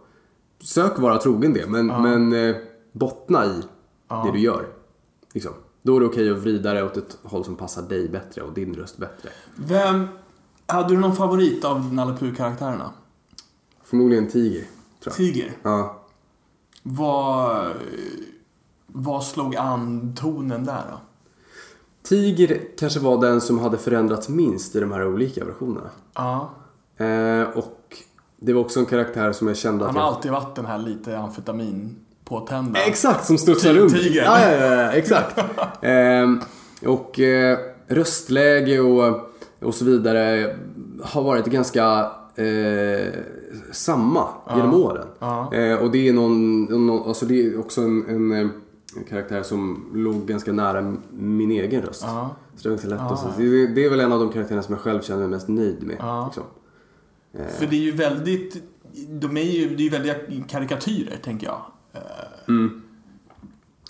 Sök vara trogen det, men, men eh, bottna i det du gör. Liksom. Då är det okej att vrida det åt ett håll som passar dig bättre och din röst bättre.
Vem... Hade du någon favorit av Nalle Puh-karaktärerna?
Förmodligen Tiger. Tror jag.
Tiger.
Ja.
Vad... Vad slog an tonen där då?
Tiger kanske var den som hade förändrats minst i de här olika versionerna.
Ja.
Eh, och det var också en karaktär som jag kände att
Han har
jag...
alltid varit den här lite amfetamin påtända.
Exakt, som studsar runt.
tiger.
Ja, ja, ja, ja exakt. <laughs> Ehm, och eh, röstläge och, och så vidare har varit ganska eh, samma genom åren.
Ja.
Eh, och det är någon, någon alltså det är också en, en, en karaktär som låg ganska nära min egen röst.
Ja.
Så det var lätt att säga. det, det är väl en av de karaktärerna som jag själv känner mig mest nöjd med.
Ja.
Liksom.
För det är ju väldigt... De är ju, det är ju väldiga karikatyrer, tänker jag.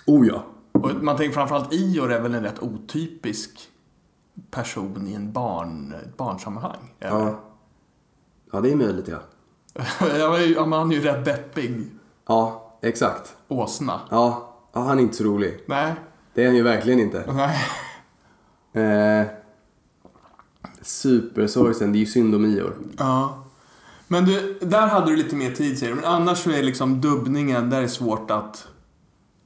Oh ja.
Och man tänker framförallt Ior är väl en rätt otypisk person i en barn, barnsammanhang. eller?
ja. Ja, det är möjligt ja. <laughs>
Ja, men han är ju rätt deppig
Ja, exakt.
åsna.
Ja, ja han är inte så rolig.
Nej.
Det är han ju verkligen inte.
Nej.
Eh, Supersorgsen, det är ju synd om Ior.
Ja. Men du, där hade du lite mer tid säger du. Men annars så är liksom dubbningen, där är svårt att,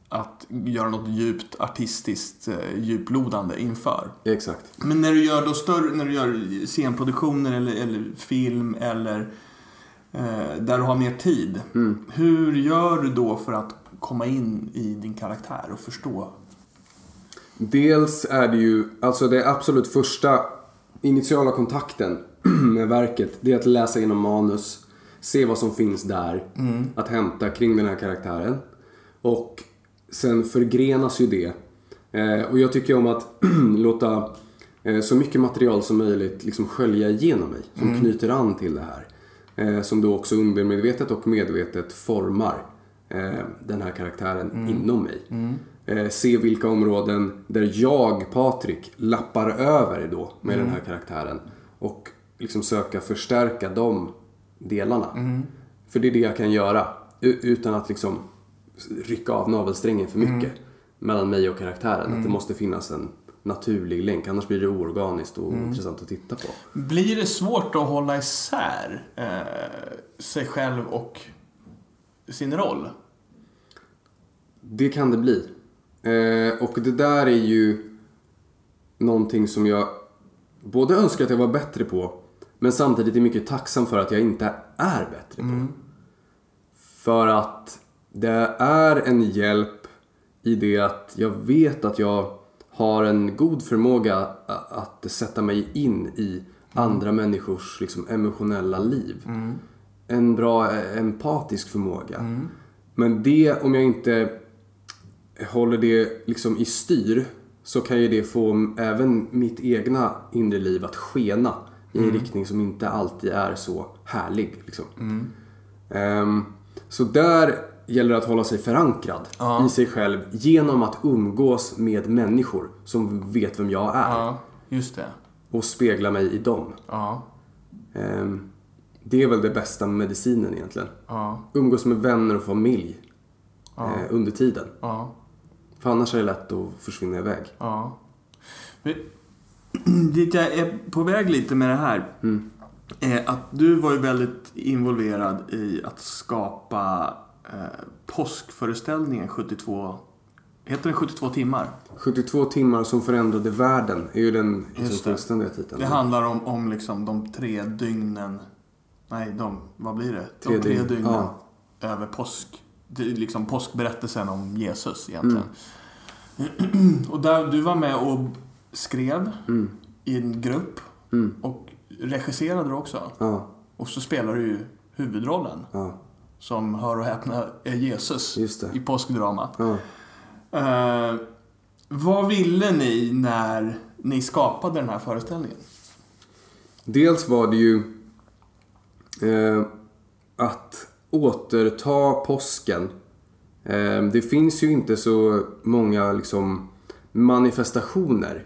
att göra något djupt artistiskt eh, djuplodande inför.
Exakt.
Men när du gör då större, när du gör scenproduktioner eller, eller film eller eh, där du har mer tid. Hur gör du då för att komma in i din karaktär och förstå?
Dels är det ju, alltså det absolut första initiala kontakten <clears throat> med verket, det är att läsa igenom manus, se vad som finns där, att hämta kring den här karaktären. Och sen förgrenas ju det. Eh, och jag tycker om att <clears throat> låta eh, så mycket material som möjligt liksom skölja igenom mig, som knyter an till det här. Eh, som då också undermedvetet och medvetet formar eh, den här karaktären inom mig. Eh, se vilka områden där jag, Patrik, lappar över då med den här karaktären. Och liksom söka förstärka de delarna. För det är det jag kan göra. Utan att liksom rycka av navelsträngen för mycket. Mellan mig och karaktären. Att det måste finnas en naturlig länk. Annars blir det oorganiskt och intressant att titta på.
Blir det svårt att hålla isär eh, sig själv och sin roll?
Det kan det bli. Eh, och det där är ju någonting som jag både önskar att jag var bättre på men samtidigt är mycket tacksam för att jag inte är bättre på. För att det är en hjälp i det att jag vet att jag har en god förmåga att sätta mig in i andra människors liksom, emotionella liv. En bra eh, empatisk förmåga. Men det, om jag inte håller det liksom i styr så kan ju det få även mitt egna inre liv att skena i en riktning som inte alltid är så härlig. Liksom. Ehm, så där gäller det att hålla sig förankrad i sig själv genom att umgås med människor som vet vem jag är
Ja, just det.
och spegla mig i dem.
Ja,
Ehm, det är väl det bästa med medicinen egentligen.
ja,
Umgås med vänner och familj eh, under tiden.
ja.
För annars är det lätt att försvinna iväg.
Ja. Dit jag är på väg lite med det här är att du var ju väldigt involverad i att skapa eh, påskföreställningen 72... Heter den 72 timmar?
72 timmar som förändrade världen är ju den liksom, fullständiga titeln.
Det handlar om, om liksom de tre dygnen... Nej, de... Vad blir det?
Tre
de tre
dygn,
dygnen
ja.
över påsk. Det är liksom påskberättelsen om Jesus egentligen. <clears throat> och där du var med och skrev i en grupp. Och regisserade du också.
Ja,
Och så spelar du ju huvudrollen.
ja,
Som, hör och häpna, är Jesus i påskdramat.
ja.
Eh, vad ville ni när ni skapade den här föreställningen?
Dels var det ju eh, att återta påsken. Eh, det finns ju inte så många liksom, manifestationer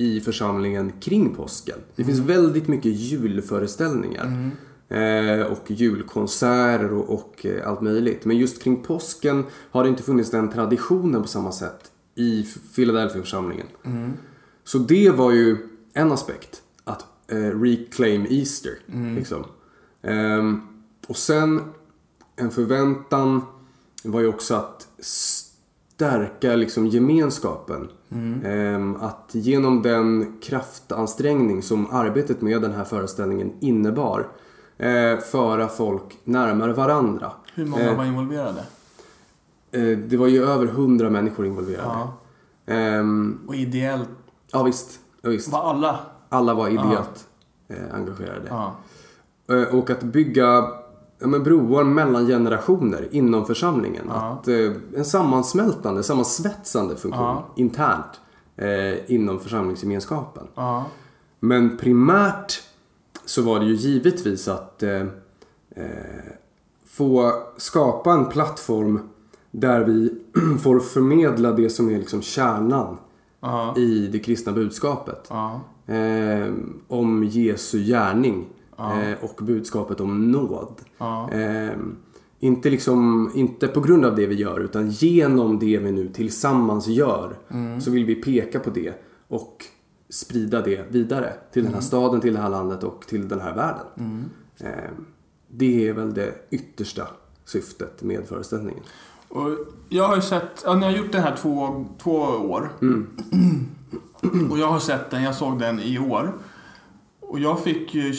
i församlingen kring påsken. Det finns väldigt mycket julföreställningar. Eh, och julkonserter och, och eh, allt möjligt. Men just kring påsken har det inte funnits den traditionen på samma sätt i Philadelphia-församlingen. Så det var ju en aspekt. Att eh, reclaim Easter. Liksom. Ehm, och sen en förväntan var ju också att stärka liksom gemenskapen. Ehm, att genom den kraftansträngning som arbetet med den här föreställningen innebar eh, föra folk närmare varandra.
Hur många
Eh,
var involverade?
Eh, det var ju över hundra människor involverade.
Ja.
Ehm,
Och ideellt,
ja visst, ja, visst.
var alla?
Alla var ideellt eh, engagerade.
Ja.
Och att bygga ja, men broar mellan generationer inom församlingen.
Ja.
Att, eh, en sammansmältande, sammansvetsande funktion
Ja.
internt eh, inom församlingsgemenskapen.
Ja.
Men primärt så var det ju givetvis att eh, eh, få skapa en plattform där vi <clears throat> får förmedla det som är liksom kärnan i det kristna budskapet. Eh, om Jesu gärning eh, och budskapet om nåd.
Ja.
Eh, inte, liksom, inte på grund av det vi gör utan genom det vi nu tillsammans gör så vill vi peka på det och sprida det vidare till den här staden, till det här landet och till den här världen. Eh, det är väl det yttersta syftet med föreställningen.
Och jag har ju sett, ja, ni har gjort den här två, två år. Och jag har sett den, jag såg den i år. Och jag fick ju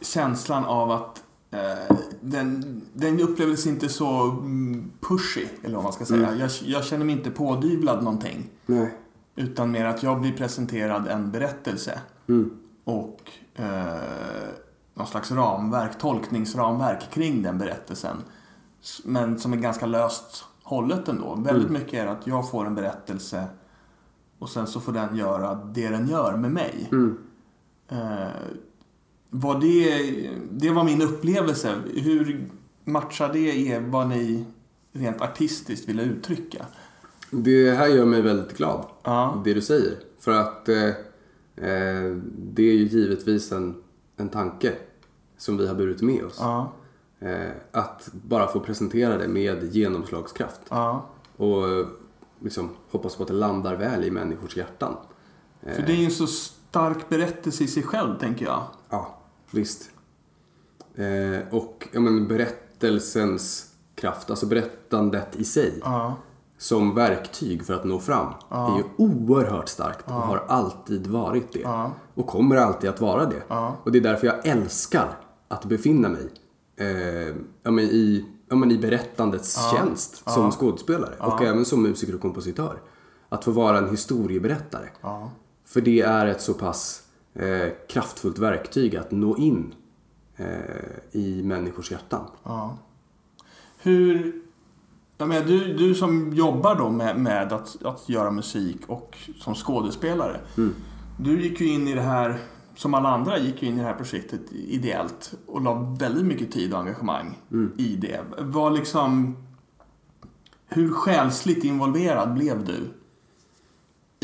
känslan av att eh, den, den upplevdes inte så mm, pushy, eller vad man ska säga. Jag, jag känner mig inte pådyvlad någonting.
Nej.
Utan mer att jag blir presenterad en berättelse.
Mm.
Och eh, någon slags ramverk, tolkningsramverk kring den berättelsen. Men som är ganska löst hållet ändå. Väldigt mycket är att jag får en berättelse och sen så får den göra det den gör med mig.
Mm.
Eh, var det, det var min upplevelse. Hur matchar det er vad ni rent artistiskt ville uttrycka?
Det här gör mig väldigt glad.
Ja.
Det du säger. För att eh, eh, det är ju givetvis en, en tanke som vi har burit med oss.
Ja.
Eh, att bara få presentera det med genomslagskraft.
ja.
Och eh, liksom hoppas på att det landar väl i människors hjärtan.
För det är ju en så stark berättelse i sig själv, tänker jag.
Ja, visst. Eh, och ja, men, berättelsens kraft, alltså berättandet i sig
Ja.
som verktyg för att nå fram är ju oerhört starkt och har alltid varit det.
Ja.
Och kommer alltid att vara det.
Ja.
Och det är därför jag älskar att befinna mig eh, ja, men i, ja, men i berättandets tjänst som skådespelare och även som musiker och kompositör. Att få vara en historieberättare.
Ja.
För det är ett så pass eh, kraftfullt verktyg att nå in eh, i människors hjärtan.
Ja. Hur... Jag menar, du, du som jobbar då med, med att, att göra musik och som skådespelare. Du gick ju in i det här, som alla andra, gick ju in i det här projektet ideellt och la väldigt mycket tid och engagemang i det. Var liksom... Hur själsligt involverad blev du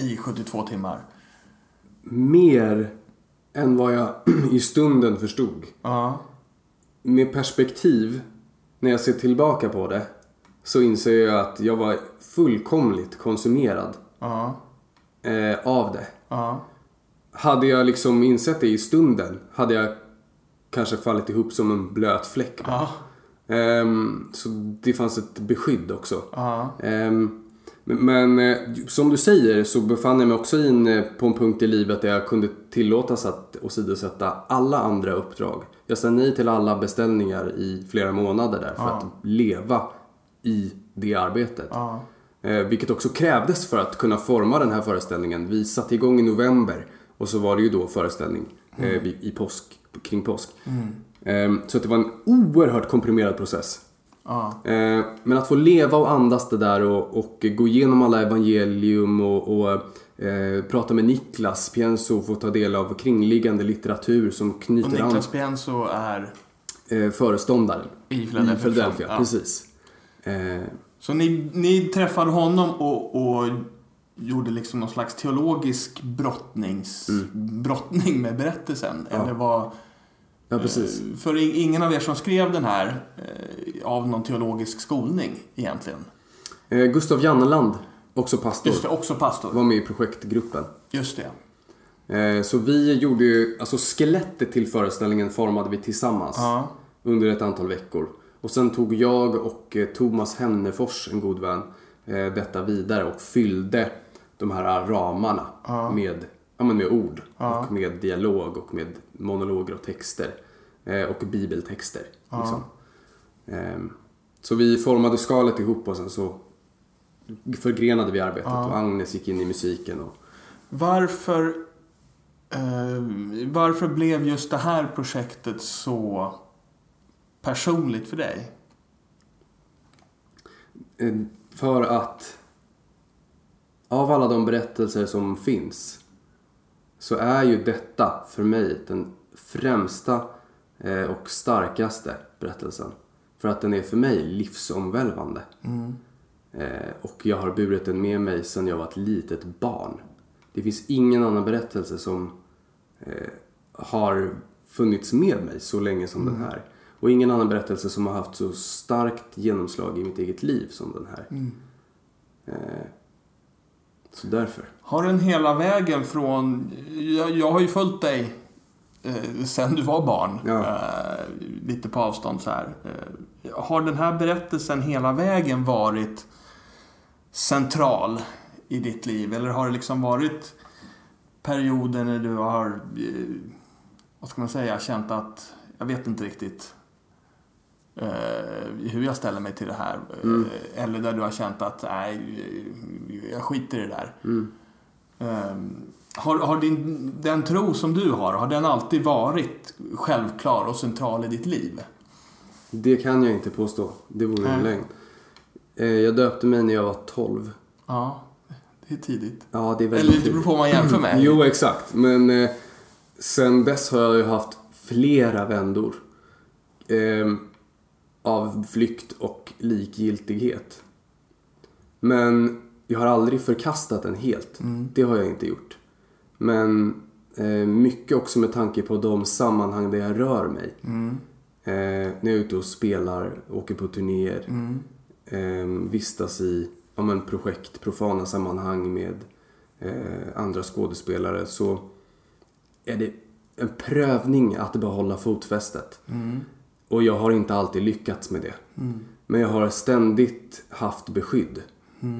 i 72 timmar?
Mer än vad jag <clears throat> i stunden förstod.
Ja.
Med perspektiv, när jag ser tillbaka på det, så inser jag att jag var fullkomligt konsumerad
Ja.
eh, av det.
Ja.
Hade jag liksom insett det i stunden hade jag kanske fallit ihop som en blöt fläck. Ehm, så det fanns ett beskydd också.
Ja.
Ehm, men eh, som du säger så befann jag mig också in eh, på en punkt i livet där jag kunde tillåtas att åsidosätta alla andra uppdrag. Jag sa nej till alla beställningar i flera månader där för att leva i det arbetet.
Ja.
Eh, vilket också krävdes för att kunna forma den här föreställningen. Vi satte igång i november och så var det ju då föreställning eh, vid- i påsk, kring påsk. Eh, så att det var en oerhört komprimerad process. Eh, men att få leva och andas det där och, och gå igenom alla evangelium och, och eh, prata med Niklas Pienso och få ta del av kringliggande litteratur som
Och
knyter an
Niklas Pienso är
eh, föreståndaren
i
i
Philadelphia. Ja.
Precis. Eh,
Så ni, ni träffade honom och, och gjorde liksom någon slags teologisk brottnings, brottning med berättelsen?
Mm. Ja.
Eller var,
ja, precis.
eh, För ingen av er som skrev den här eh, av någon teologisk skolning egentligen?
Eh, Gustav Janneland, också pastor,
Just det, också pastor.
var med i projektgruppen.
Just det.
Så vi gjorde ju, alltså skelettet till föreställningen formade vi tillsammans
Ja.
under ett antal veckor. Och sen tog jag och Thomas Hennefors, en god vän, detta vidare och fyllde de här ramarna med, ja, men med ord och med dialog och med monologer och texter. Eh, och bibeltexter. Liksom. Ehm, så vi formade skalet ihop och sen så förgrenade vi arbetet och Agnes gick in i musiken. Och,
Varför, eh, varför blev just det här projektet så personligt för dig?
Eh, För att av alla de berättelser som finns så är ju detta för mig den främsta eh, och starkaste berättelsen. För att den är för mig livsomvälvande. Eh, Och jag har burit den med mig sedan jag var ett litet barn. Det finns ingen annan berättelse som eh, har funnits med mig så länge som den här. Och ingen annan berättelse som har haft så starkt genomslag i mitt eget liv som den här. Eh, så därför.
Har den hela vägen från... Jag, jag har ju följt dig eh, sen du var barn.
Ja.
Eh, lite på avstånd så här. Eh, har den här berättelsen hela vägen varit central i ditt liv? Eller har det liksom varit perioder när du har, eh, vad ska man säga, känt att, jag vet inte riktigt eh, hur jag ställer mig till det här. Eh, Eller där du har känt att, nej, jag skiter i det där. Ehm, har, har din, den tro som du har, har den alltid varit självklar och central i ditt liv?
Det kan jag inte påstå. Det vore en lögn. Eh, Jag döpte mig när jag var 12.
Ja, det är tidigt.
Ja, det är
Eller
väldigt
det beror på vad man jämför med. <clears throat>
Jo, exakt. Men eh, sen dess har jag ju haft flera vändor. Eh, av flykt och likgiltighet. Men jag har aldrig förkastat den helt. Det har jag inte gjort. Men eh, mycket också med tanke på de sammanhang där jag rör mig. Eh, när jag är ute och spelar, åker på turnéer. Eh, vistas i ja, men projekt, profana sammanhang med eh, andra skådespelare. Så är det en prövning att behålla fotfästet. Och jag har inte alltid lyckats med det. Men jag har ständigt haft beskydd.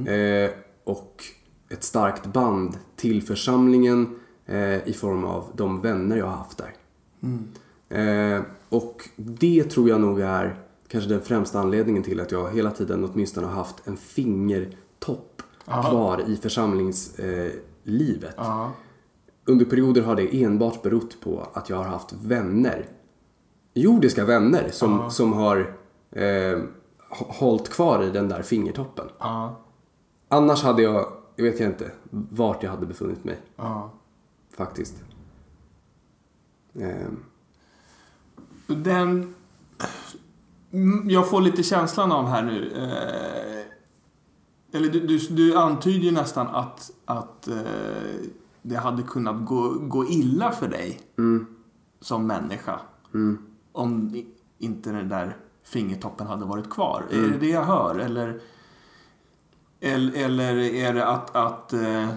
Eh, och ett starkt band till församlingen eh, i form av de vänner jag har haft där. Eh, och det tror jag nog är kanske den främsta anledningen till att jag hela tiden åtminstone har haft en fingertopp kvar i församlingslivet. Eh.
Ja.
Under perioder har det enbart berott på att jag har haft vänner. Jordiska vänner som, som har eh, hå- hållit kvar i den där fingertoppen.
Ja.
Annars hade jag, jag vet jag inte, vart jag hade befunnit mig.
Ja.
Faktiskt. Eh,
Den... Mm, Jag får lite känslan av här nu. Eh, eller du, du, du antyder ju nästan att, att eh, det hade kunnat gå, gå illa för dig som människa. Om i- inte den där fingertoppen hade varit kvar. Är det det jag hör? Eller, eller, eller är det att, att eh,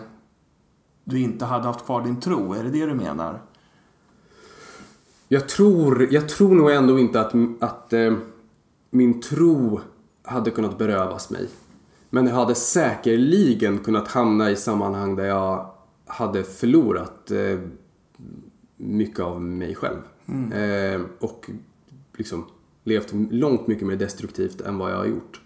du inte hade haft kvar din tro? Är det det du menar?
Jag tror, jag tror nog ändå inte att, att eh, min tro hade kunnat berövas mig. Men jag hade säkerligen kunnat hamna i sammanhang där jag hade förlorat eh, mycket av mig själv. Eh, och liksom levt långt mycket mer destruktivt än vad jag har gjort.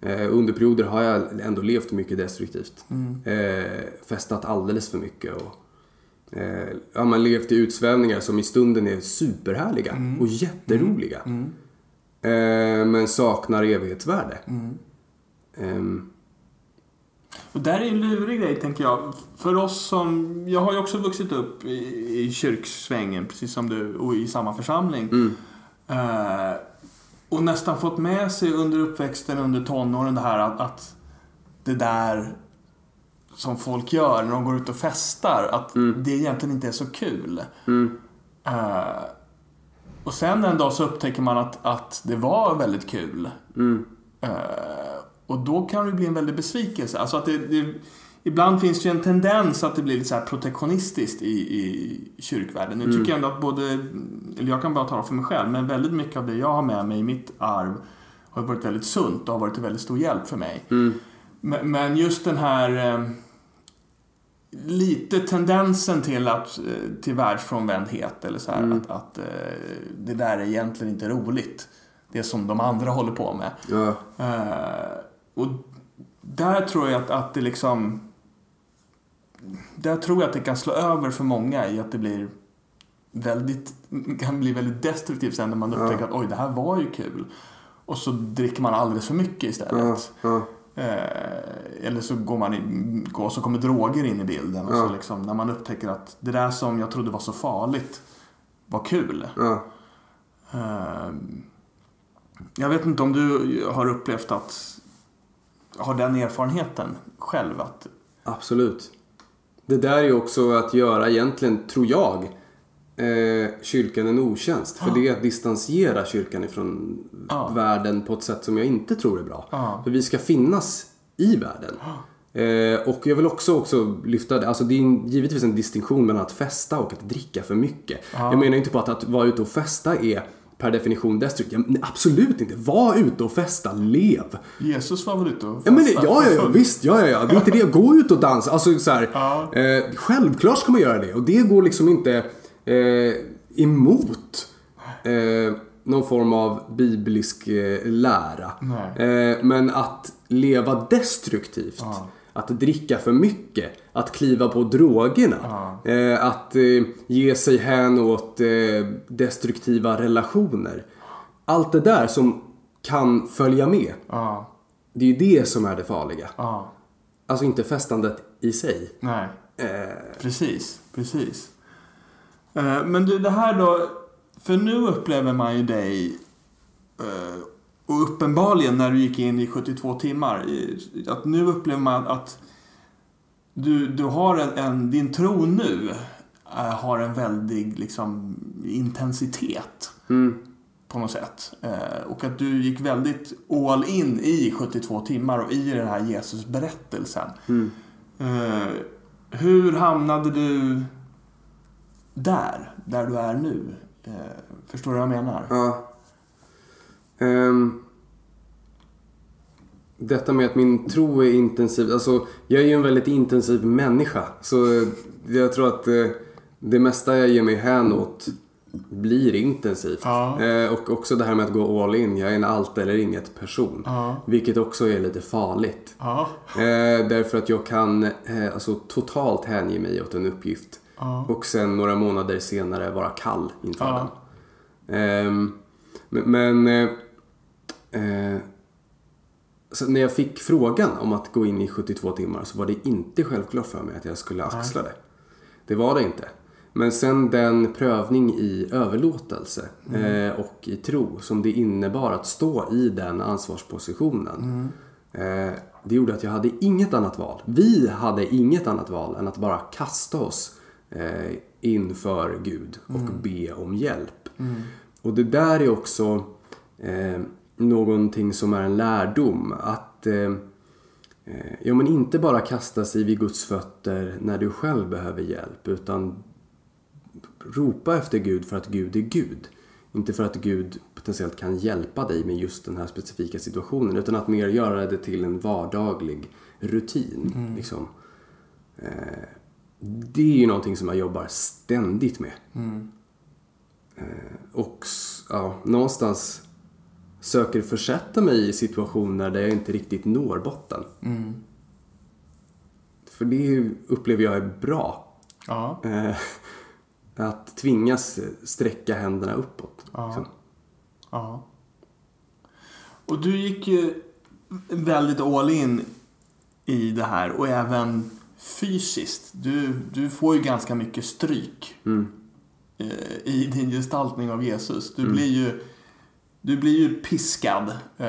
Eh, under perioder har jag ändå levt mycket destruktivt. Eh, festat alldeles för mycket. Och, Eh, ja, man levt i utsvävningar som i stunden är superhärliga och jätteroliga. Eh, men saknar evighetsvärde. Ehm,
Och där är en lurig grej, tänker jag. För oss som... Jag har ju också vuxit upp i, i kyrksvängen, precis som du, och i samma församling.
Mm.
Eh, och nästan fått med sig under uppväxten, under tonåren, det här att, att det där som folk gör när de går ut och festar, att det egentligen inte är så kul.
Mm.
Eh, och sen en dag så upptäcker man att, att det var väldigt kul.
Mm.
Eh, och då kan det bli en väldig besvikelse. Alltså att det, det, ibland finns det ju en tendens att det blir lite så protektionistiskt i, i kyrkvärlden. Nu tycker jag ändå att både, eller jag kan bara tala för mig själv, men väldigt mycket av det jag har med mig i mitt arv har varit väldigt sunt och har varit till väldigt stor hjälp för mig.
Mm.
Men, men just den här eh, lite tendensen till, att, eh, till världsfrånvändhet eller så här,
Mm.
att, att eh, det där är egentligen inte roligt. Det som de andra håller på med.
Ja.
Eh, och där tror jag att, att det liksom... Där tror jag att det kan slå över för många i att det blir väldigt, kan bli väldigt destruktivt sen när man upptäcker att oj, det här var ju kul. Och så dricker man alldeles för mycket
Ja.
istället.
Ja.
Eh, eller så går man in, går, så kommer droger in i bilden. Och
Ja.
så liksom, när man upptäcker att det där som jag trodde var så farligt var kul.
Ja.
Eh, jag vet inte om du har upplevt att har den erfarenheten själv att
Absolut. Det där är ju också att göra egentligen, tror jag, eh, kyrkan en otjänst. För det är att distansera kyrkan ifrån
Ja.
världen på ett sätt som jag inte tror är bra.
Ja.
För vi ska finnas i världen. Eh, och jag vill också, också lyfta det, alltså det är en, givetvis en distinktion mellan att festa och att dricka för mycket. Jag menar inte på att, att vara ute och festa är per definition. Ja, men Absolut inte. Var ute och festa, lev.
Jesus var väl ute och
Ja, men det, ja, ja, ja, visst. Ja, ja, ja. Det är inte det. Gå ut och dansa. Alltså så här,
Ja.
eh, självklart ska man göra det. Och det går liksom inte eh, emot eh, någon form av biblisk eh, lära. Eh, men att leva destruktivt. Att dricka för mycket. Att kliva på drogerna. Eh, att eh, ge sig hän åt eh, destruktiva relationer. Allt det där som kan följa med.
Ja,
Det är ju det som är det farliga.
ja,
Alltså inte festandet i sig.
nej. Precis, precis. Men du, det här då. För nu upplever man ju dig och uppenbarligen när du gick in i 72 timmar. Att nu upplever man att du, du har en, en, din tro nu eh, har en väldig liksom, intensitet
mm,
på något sätt. Eh, och att du gick väldigt all in i 72 timmar och i den här Jesus-berättelsen.
mm.
Eh, hur hamnade du där, där du är nu? Förstår du vad jag menar?
Ja. Ehm, detta med att min tro är intensiv. Alltså, jag är ju en väldigt intensiv människa. Så jag tror att eh, det mesta jag ger mig hän åt blir intensivt.
Ja.
Eh, och också det här med att gå all in. Jag är en allt eller inget person.
Ja.
Vilket också är lite farligt.
Ja.
Eh, därför att jag kan alltså, totalt hänge mig åt en uppgift. Och sen några månader senare vara kall inför den. Ehm, men eh, så när jag fick frågan om att gå in i 72 timmar så var det inte självklart för mig att jag skulle axla det. Det var det inte. Men sen den prövning i överlåtelse eh, och i tro som det innebar att stå i den ansvarspositionen. Eh, det gjorde att jag hade inget annat val. Vi hade inget annat val än att bara kasta oss eh, inför Gud och be om hjälp. Och det där är också eh, någonting som är en lärdom. Att eh, ja, men inte bara kasta sig vid Guds fötter när du själv behöver hjälp. Utan ropa efter Gud för att Gud är Gud. Inte för att Gud potentiellt kan hjälpa dig med just den här specifika situationen. Utan att mer göra det till en vardaglig rutin. Liksom. Eh, det är ju någonting som jag jobbar ständigt med. Eh, och ja, någonstans söker försätta mig i situationer där jag inte riktigt når botten.
Mm.
För det upplever jag är bra.
Ja.
Eh, att tvingas sträcka händerna uppåt.
Ja. ja. Och du gick ju väldigt all in i det här och även fysiskt. Du, du får ju ganska mycket stryk
Mm.
eh, i din gestaltning av Jesus. Du
Mm.
blir ju du blir ju piskad. Eh,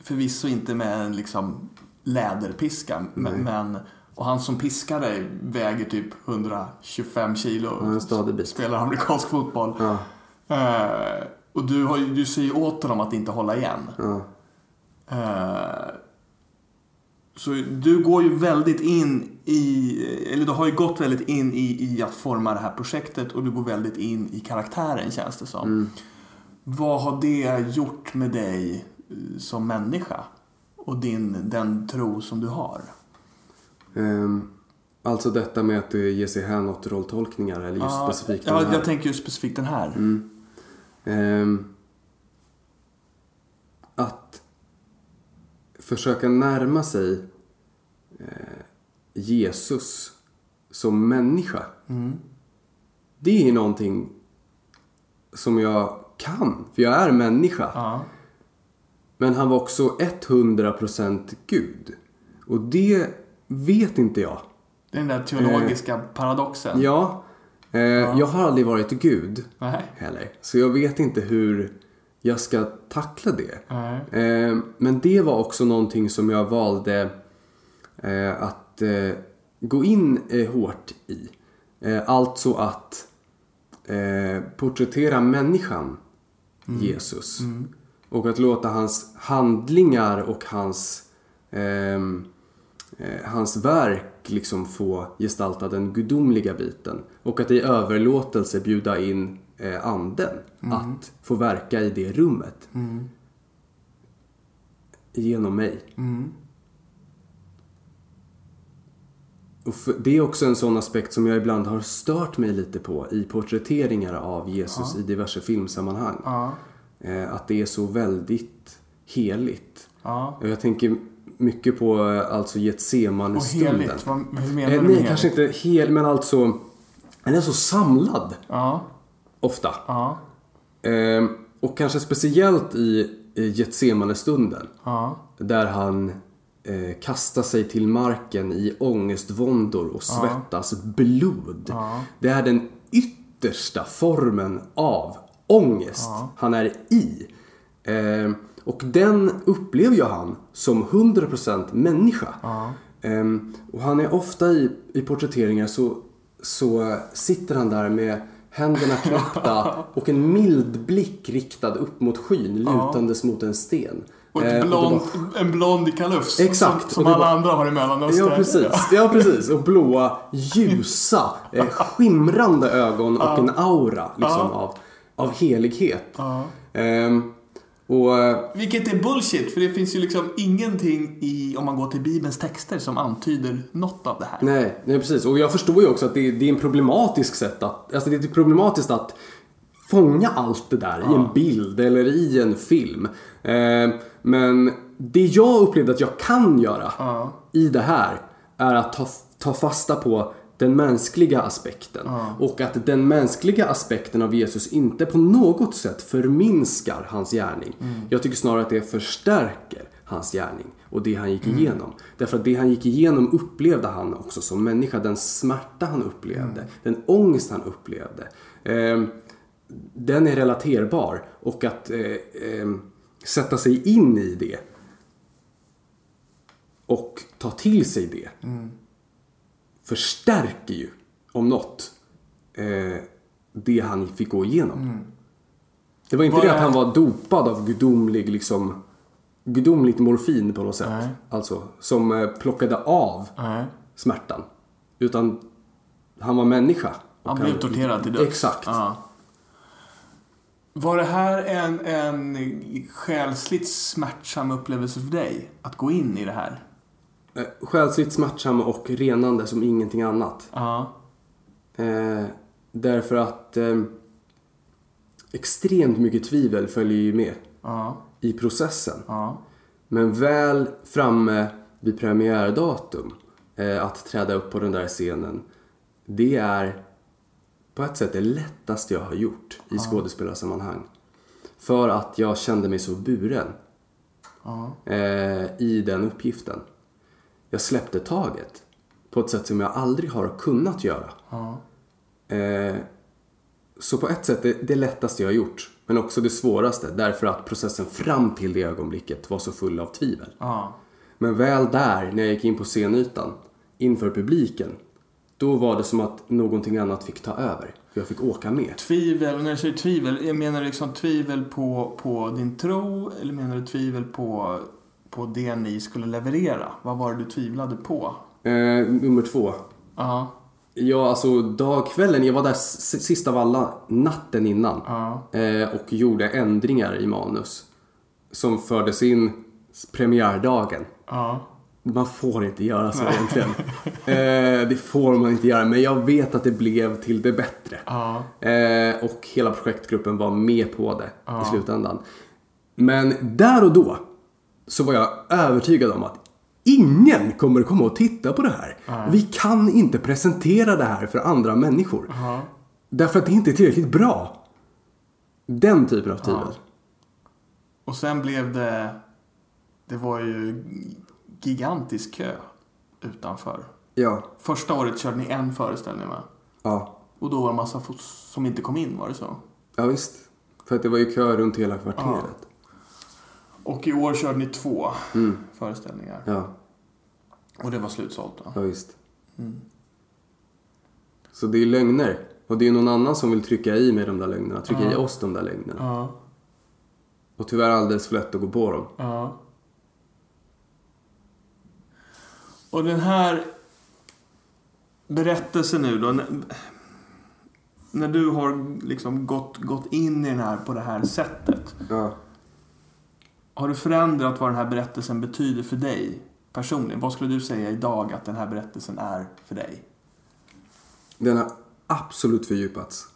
förvisso inte med en liksom läderpiska. Men,
Nej.
men, och han som piskar dig väger typ 125 kilo.
Ja, en stadig bit.
Spelar amerikansk fotboll.
Ja,
Eh, och du, har, du säger åt honom att inte hålla igen.
ja.
Eh, så du går ju väldigt in i, eller du har ju gått väldigt in i, i att forma det här projektet och du går väldigt in i karaktären känns det som.
Mm.
Vad har det gjort med dig eh, som människa? Och din, den tro som du har?
Ehm, alltså detta med att eh, ge sig hän åt rolltolkningar eller just
Ja,
specifikt
ja,
den här.
jag tänker ju specifikt den här.
Mm. Ehm, att försöka närma sig eh, Jesus som människa.
Mm.
Det är någonting som jag kan, för jag är människa.
Ja.
Men han var också 100% Gud. Och det vet inte jag.
Det är den där teologiska paradoxen.
Ja, eh, jag har aldrig varit Gud
Nej.
heller. Så jag vet inte hur jag ska tackla det. Eh, men det var också någonting som jag valde eh, att eh, gå in eh, hårt i. Eh, alltså att eh, porträttera människan Jesus. Och att låta hans handlingar och hans, ehm, eh, hans verk liksom få gestalta den gudomliga biten. Och att i överlåtelse bjuda in eh, anden att få verka i det rummet.
Mm.
Genom mig.
Mm.
Och för, det är också en sån aspekt som jag ibland har stört mig lite på i porträtteringar av Jesus i diverse filmsammanhang.
Ja.
Eh, att det är så väldigt heligt.
Ja.
Och Jag tänker mycket på eh, alltså
Och
Getsemane-stunden.
heligt, vad, hur menar
Eh,
du med
nej,
heligt?
kanske inte hel, men alltså den är så samlad
Ja.
ofta.
Ja.
Eh, och kanske speciellt i, Getsemane-stunden.
Ja.
Där han eh, kastar sig till marken i ångestvåndor och svettas blod.
Ja.
Det är den yttersta formen av ångest han är i. Eh, och den upplever ju han som 100% människa. Eh, och han är ofta i, i porträtteringar så, så sitter han där med händerna knäppta <laughs> och en mild blick riktad upp mot skyn lutandes mot en sten.
Och
Eh,
ett blond,
var-
en blond kalufs.
Exakt.
Som, som alla
var-
andra har i Mellanöstern.
Ja, precis. Ja, precis. Och blåa, ljusa, eh, skimrande ögon och en aura liksom, av, av helighet.
Ja.
Ehm, och eh,
Vilket är bullshit, för det finns ju liksom ingenting i, om man går till Bibelns texter, som antyder något av det här.
nej, nej, precis. Och jag förstår ju också att det, det är en problematisk sätt att, alltså det är problematiskt att fånga allt det där i en bild eller i en film. Ehm, men det jag upplevde att jag kan göra
Ja.
i det här är att ta, ta fasta på den mänskliga aspekten. Och att den mänskliga aspekten av Jesus inte på något sätt förminskar hans gärning. Jag tycker snarare att det förstärker hans gärning och det han gick igenom. Därför att det han gick igenom upplevde han också som människa. Den smärta han upplevde, den ångest han upplevde. Eh, den är relaterbar och att eh, eh, sätta sig in i det och ta till sig det förstärker ju, om något, eh, det han fick gå igenom. Det var inte
Vad
det att han var dopad av gudomlig, liksom, gudomligt morfin på något sätt.
Nej.
Alltså, som eh, plockade av
Nej.
smärtan. Utan han var människa.
Han blev torterad till döds.
Exakt.
Ja. Var det här en, en själsligt smärtsam upplevelse för dig? Att gå in i det här?
Eh, Själsligt smärtsam och renande som ingenting annat.
Ja.
Eh, därför att eh, extremt mycket tvivel följer ju med
Ja.
i processen.
Ja.
Men väl framme vid premiärdatum, eh, att träda upp på den där scenen, det är på ett sätt det lättaste jag har gjort i skådespelarsammanhang. För att jag kände mig så buren
Ja.
eh, i den uppgiften. jag släppte taget på ett sätt som jag aldrig har kunnat göra.
Ja.
Eh, så på ett sätt det, det lättaste jag har gjort, men också det svåraste därför att processen fram till det ögonblicket var så full av tvivel.
Ja.
Men väl där, när jag gick in på scenytan, inför publiken, då var det som att någonting annat fick ta över. Jag fick åka med.
Tvivel, när du säger tvivel, jag menar du liksom tvivel på, på din tro eller menar du tvivel på, på det ni skulle leverera? Vad var det du tvivlade på?
Eh, nummer två.
Ja,
Ja, alltså dagkvällen, jag var där s- sist av alla, natten innan.
ja,
Eh, och gjorde ändringar i manus. Som fördes in premiärdagen.
ja,
Man får inte göra så egentligen. Eh, det får man inte göra, men jag vet att det blev till det bättre. Eh, och hela projektgruppen var med på det i slutändan. Men där och då så var jag övertygad om att ingen kommer komma och titta på det här. Vi kan inte presentera det här för andra människor. Därför att det inte är tillräckligt bra. Den typen av tvivel.
Och sen blev det... Det var ju gigantisk kö utanför.
Ja.
Första året körde ni en föreställning va?
Ja.
Och då var det massa fot- som inte kom in, var det så?
Ja, visst. För att det var ju kö runt hela kvarteret.
Och i år körde ni två föreställningar.
Ja,
Och det var slutsålt då?
ja visst. Så det är lögner. Och det är någon annan som vill trycka i mig de där lögnerna. Trycka i oss de där lögnerna.
Ja,
Och tyvärr alldeles för lätt att gå på dem.
ja. Och den här berättelsen nu då. när- du har liksom gått, gått in i den här på det här sättet.
Ja.
Har du förändrat vad den här berättelsen betyder för dig personligen? Vad skulle du säga idag att den här berättelsen är för dig?
Den har absolut fördjupats.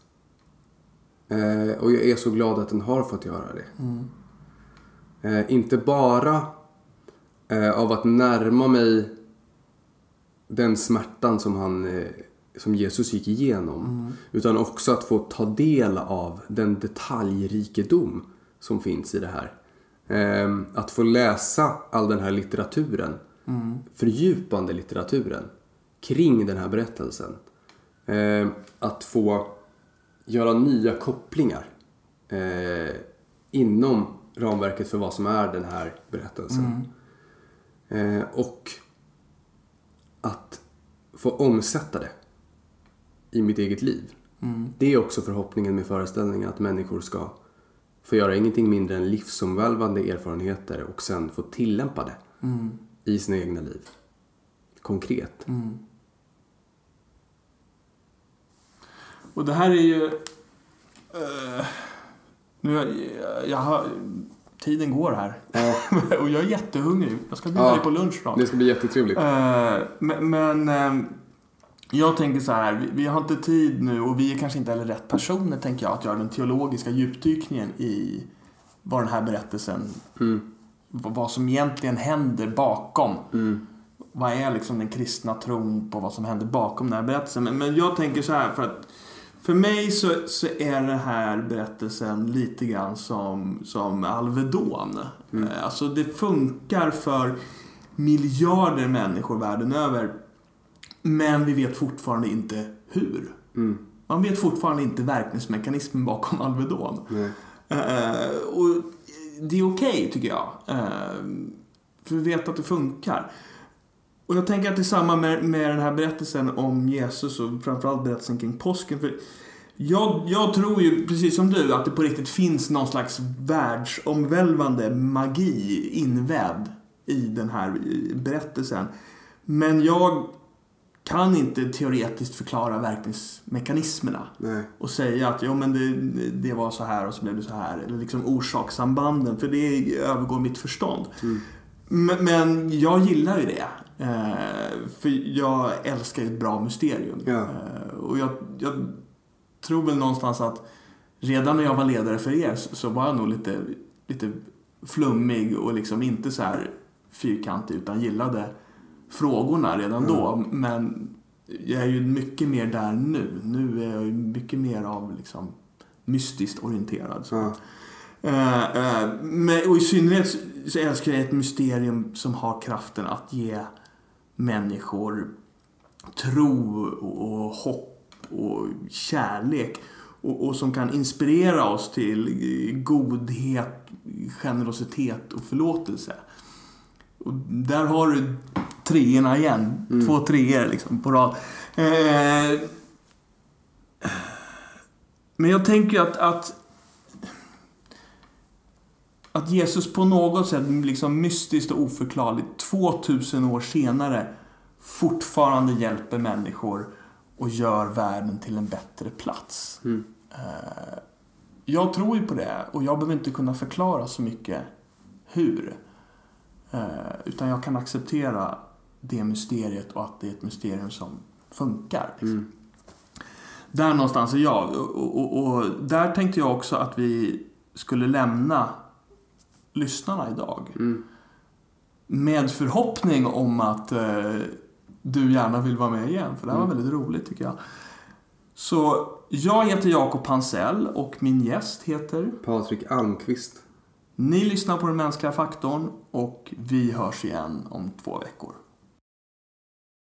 Eh, och jag är så glad att den har fått göra det. Eh, inte bara eh, av att närma mig den smärtan som, han, eh, som Jesus gick igenom. Utan också att få ta del av den detaljrikedom som finns i det här. Eh, att få läsa all den här litteraturen. Fördjupande litteraturen kring den här berättelsen. Eh, att få göra nya kopplingar eh, inom ramverket för vad som är den här berättelsen. Eh, och att få omsätta det i mitt eget liv. Det är också förhoppningen med föreställningen att människor ska få göra ingenting mindre än livsomvälvande erfarenheter och sen få tillämpa det i sina egna liv. Konkret.
Och det här är ju... eh, nu, jag, jag har, tiden går här. <laughs> och jag är jättehungrig. Jag ska bjuda
Ja.
dig på lunch snart.
Det ska bli jättetrevligt.
Eh, men men eh, jag tänker så här, vi, vi har inte tid nu och vi är kanske inte heller rätt personer tänker jag att göra den teologiska djupdykningen i vad den här berättelsen, vad, vad som egentligen händer bakom. Vad är liksom den kristna tron på vad som händer bakom den här berättelsen. Men, men jag tänker så här för att för mig så, så är den här berättelsen lite grann som, som Alvedon. Eh, Alltså det funkar för miljarder människor världen över. Men vi vet fortfarande inte hur. Man vet fortfarande inte verkningsmekanismen bakom Alvedon.
Nej.
Eh, och det är okej tycker jag. Eh, för vi vet att det funkar. Och jag tänker att det är samma med, med den här berättelsen om Jesus och framförallt berättelsen kring påsken. För jag, jag tror ju, precis som du, att det på riktigt finns någon slags världsomvälvande magi invävd i den här berättelsen. Men jag kan inte teoretiskt förklara verkningsmekanismerna
Nej.
och säga att jo, men det, det var så här och så blev det så här. Eller liksom orsakssambanden, för det övergår mitt förstånd. Men, men jag gillar ju det. Eh, för jag älskar ju ett bra mysterium.
Ja.
Eh, och jag, jag tror väl någonstans att redan när jag var ledare för er så, var jag nog lite, lite flummig och liksom inte så här fyrkantig utan gillade frågorna redan då. Men jag är ju mycket mer där nu. Nu är jag ju mycket mer av liksom mystiskt orienterad. Så.
Ja.
Eh, eh, men, och i synnerhet så älskar jag ett mysterium som har kraften att ge människor tro och hopp och kärlek. Och, och som kan inspirera oss till godhet, generositet och förlåtelse. Och där har du treorna igen.
Mm.
Två treor liksom på rad. Eh, men jag tänker att, att att Jesus på något sätt liksom mystiskt och oförklarligt 2000 år senare fortfarande hjälper människor och gör världen till en bättre plats.
Mm.
Eh, Jag tror ju på det och jag behöver inte kunna förklara så mycket hur. Eh, Utan jag kan acceptera det mysteriet och att det är ett mysterium som funkar. Liksom.
Mm.
Där någonstans är jag. Och, och, och där tänkte jag också att vi skulle lämna lyssnarna idag.
Mm.
Med förhoppning om att eh, du gärna vill vara med igen. För det här var
Mm.
väldigt roligt tycker jag. Så jag heter Jakob Pansell och min gäst heter...
Patrik Almqvist.
Ni lyssnar på Den mänskliga faktorn och vi hörs igen om två veckor.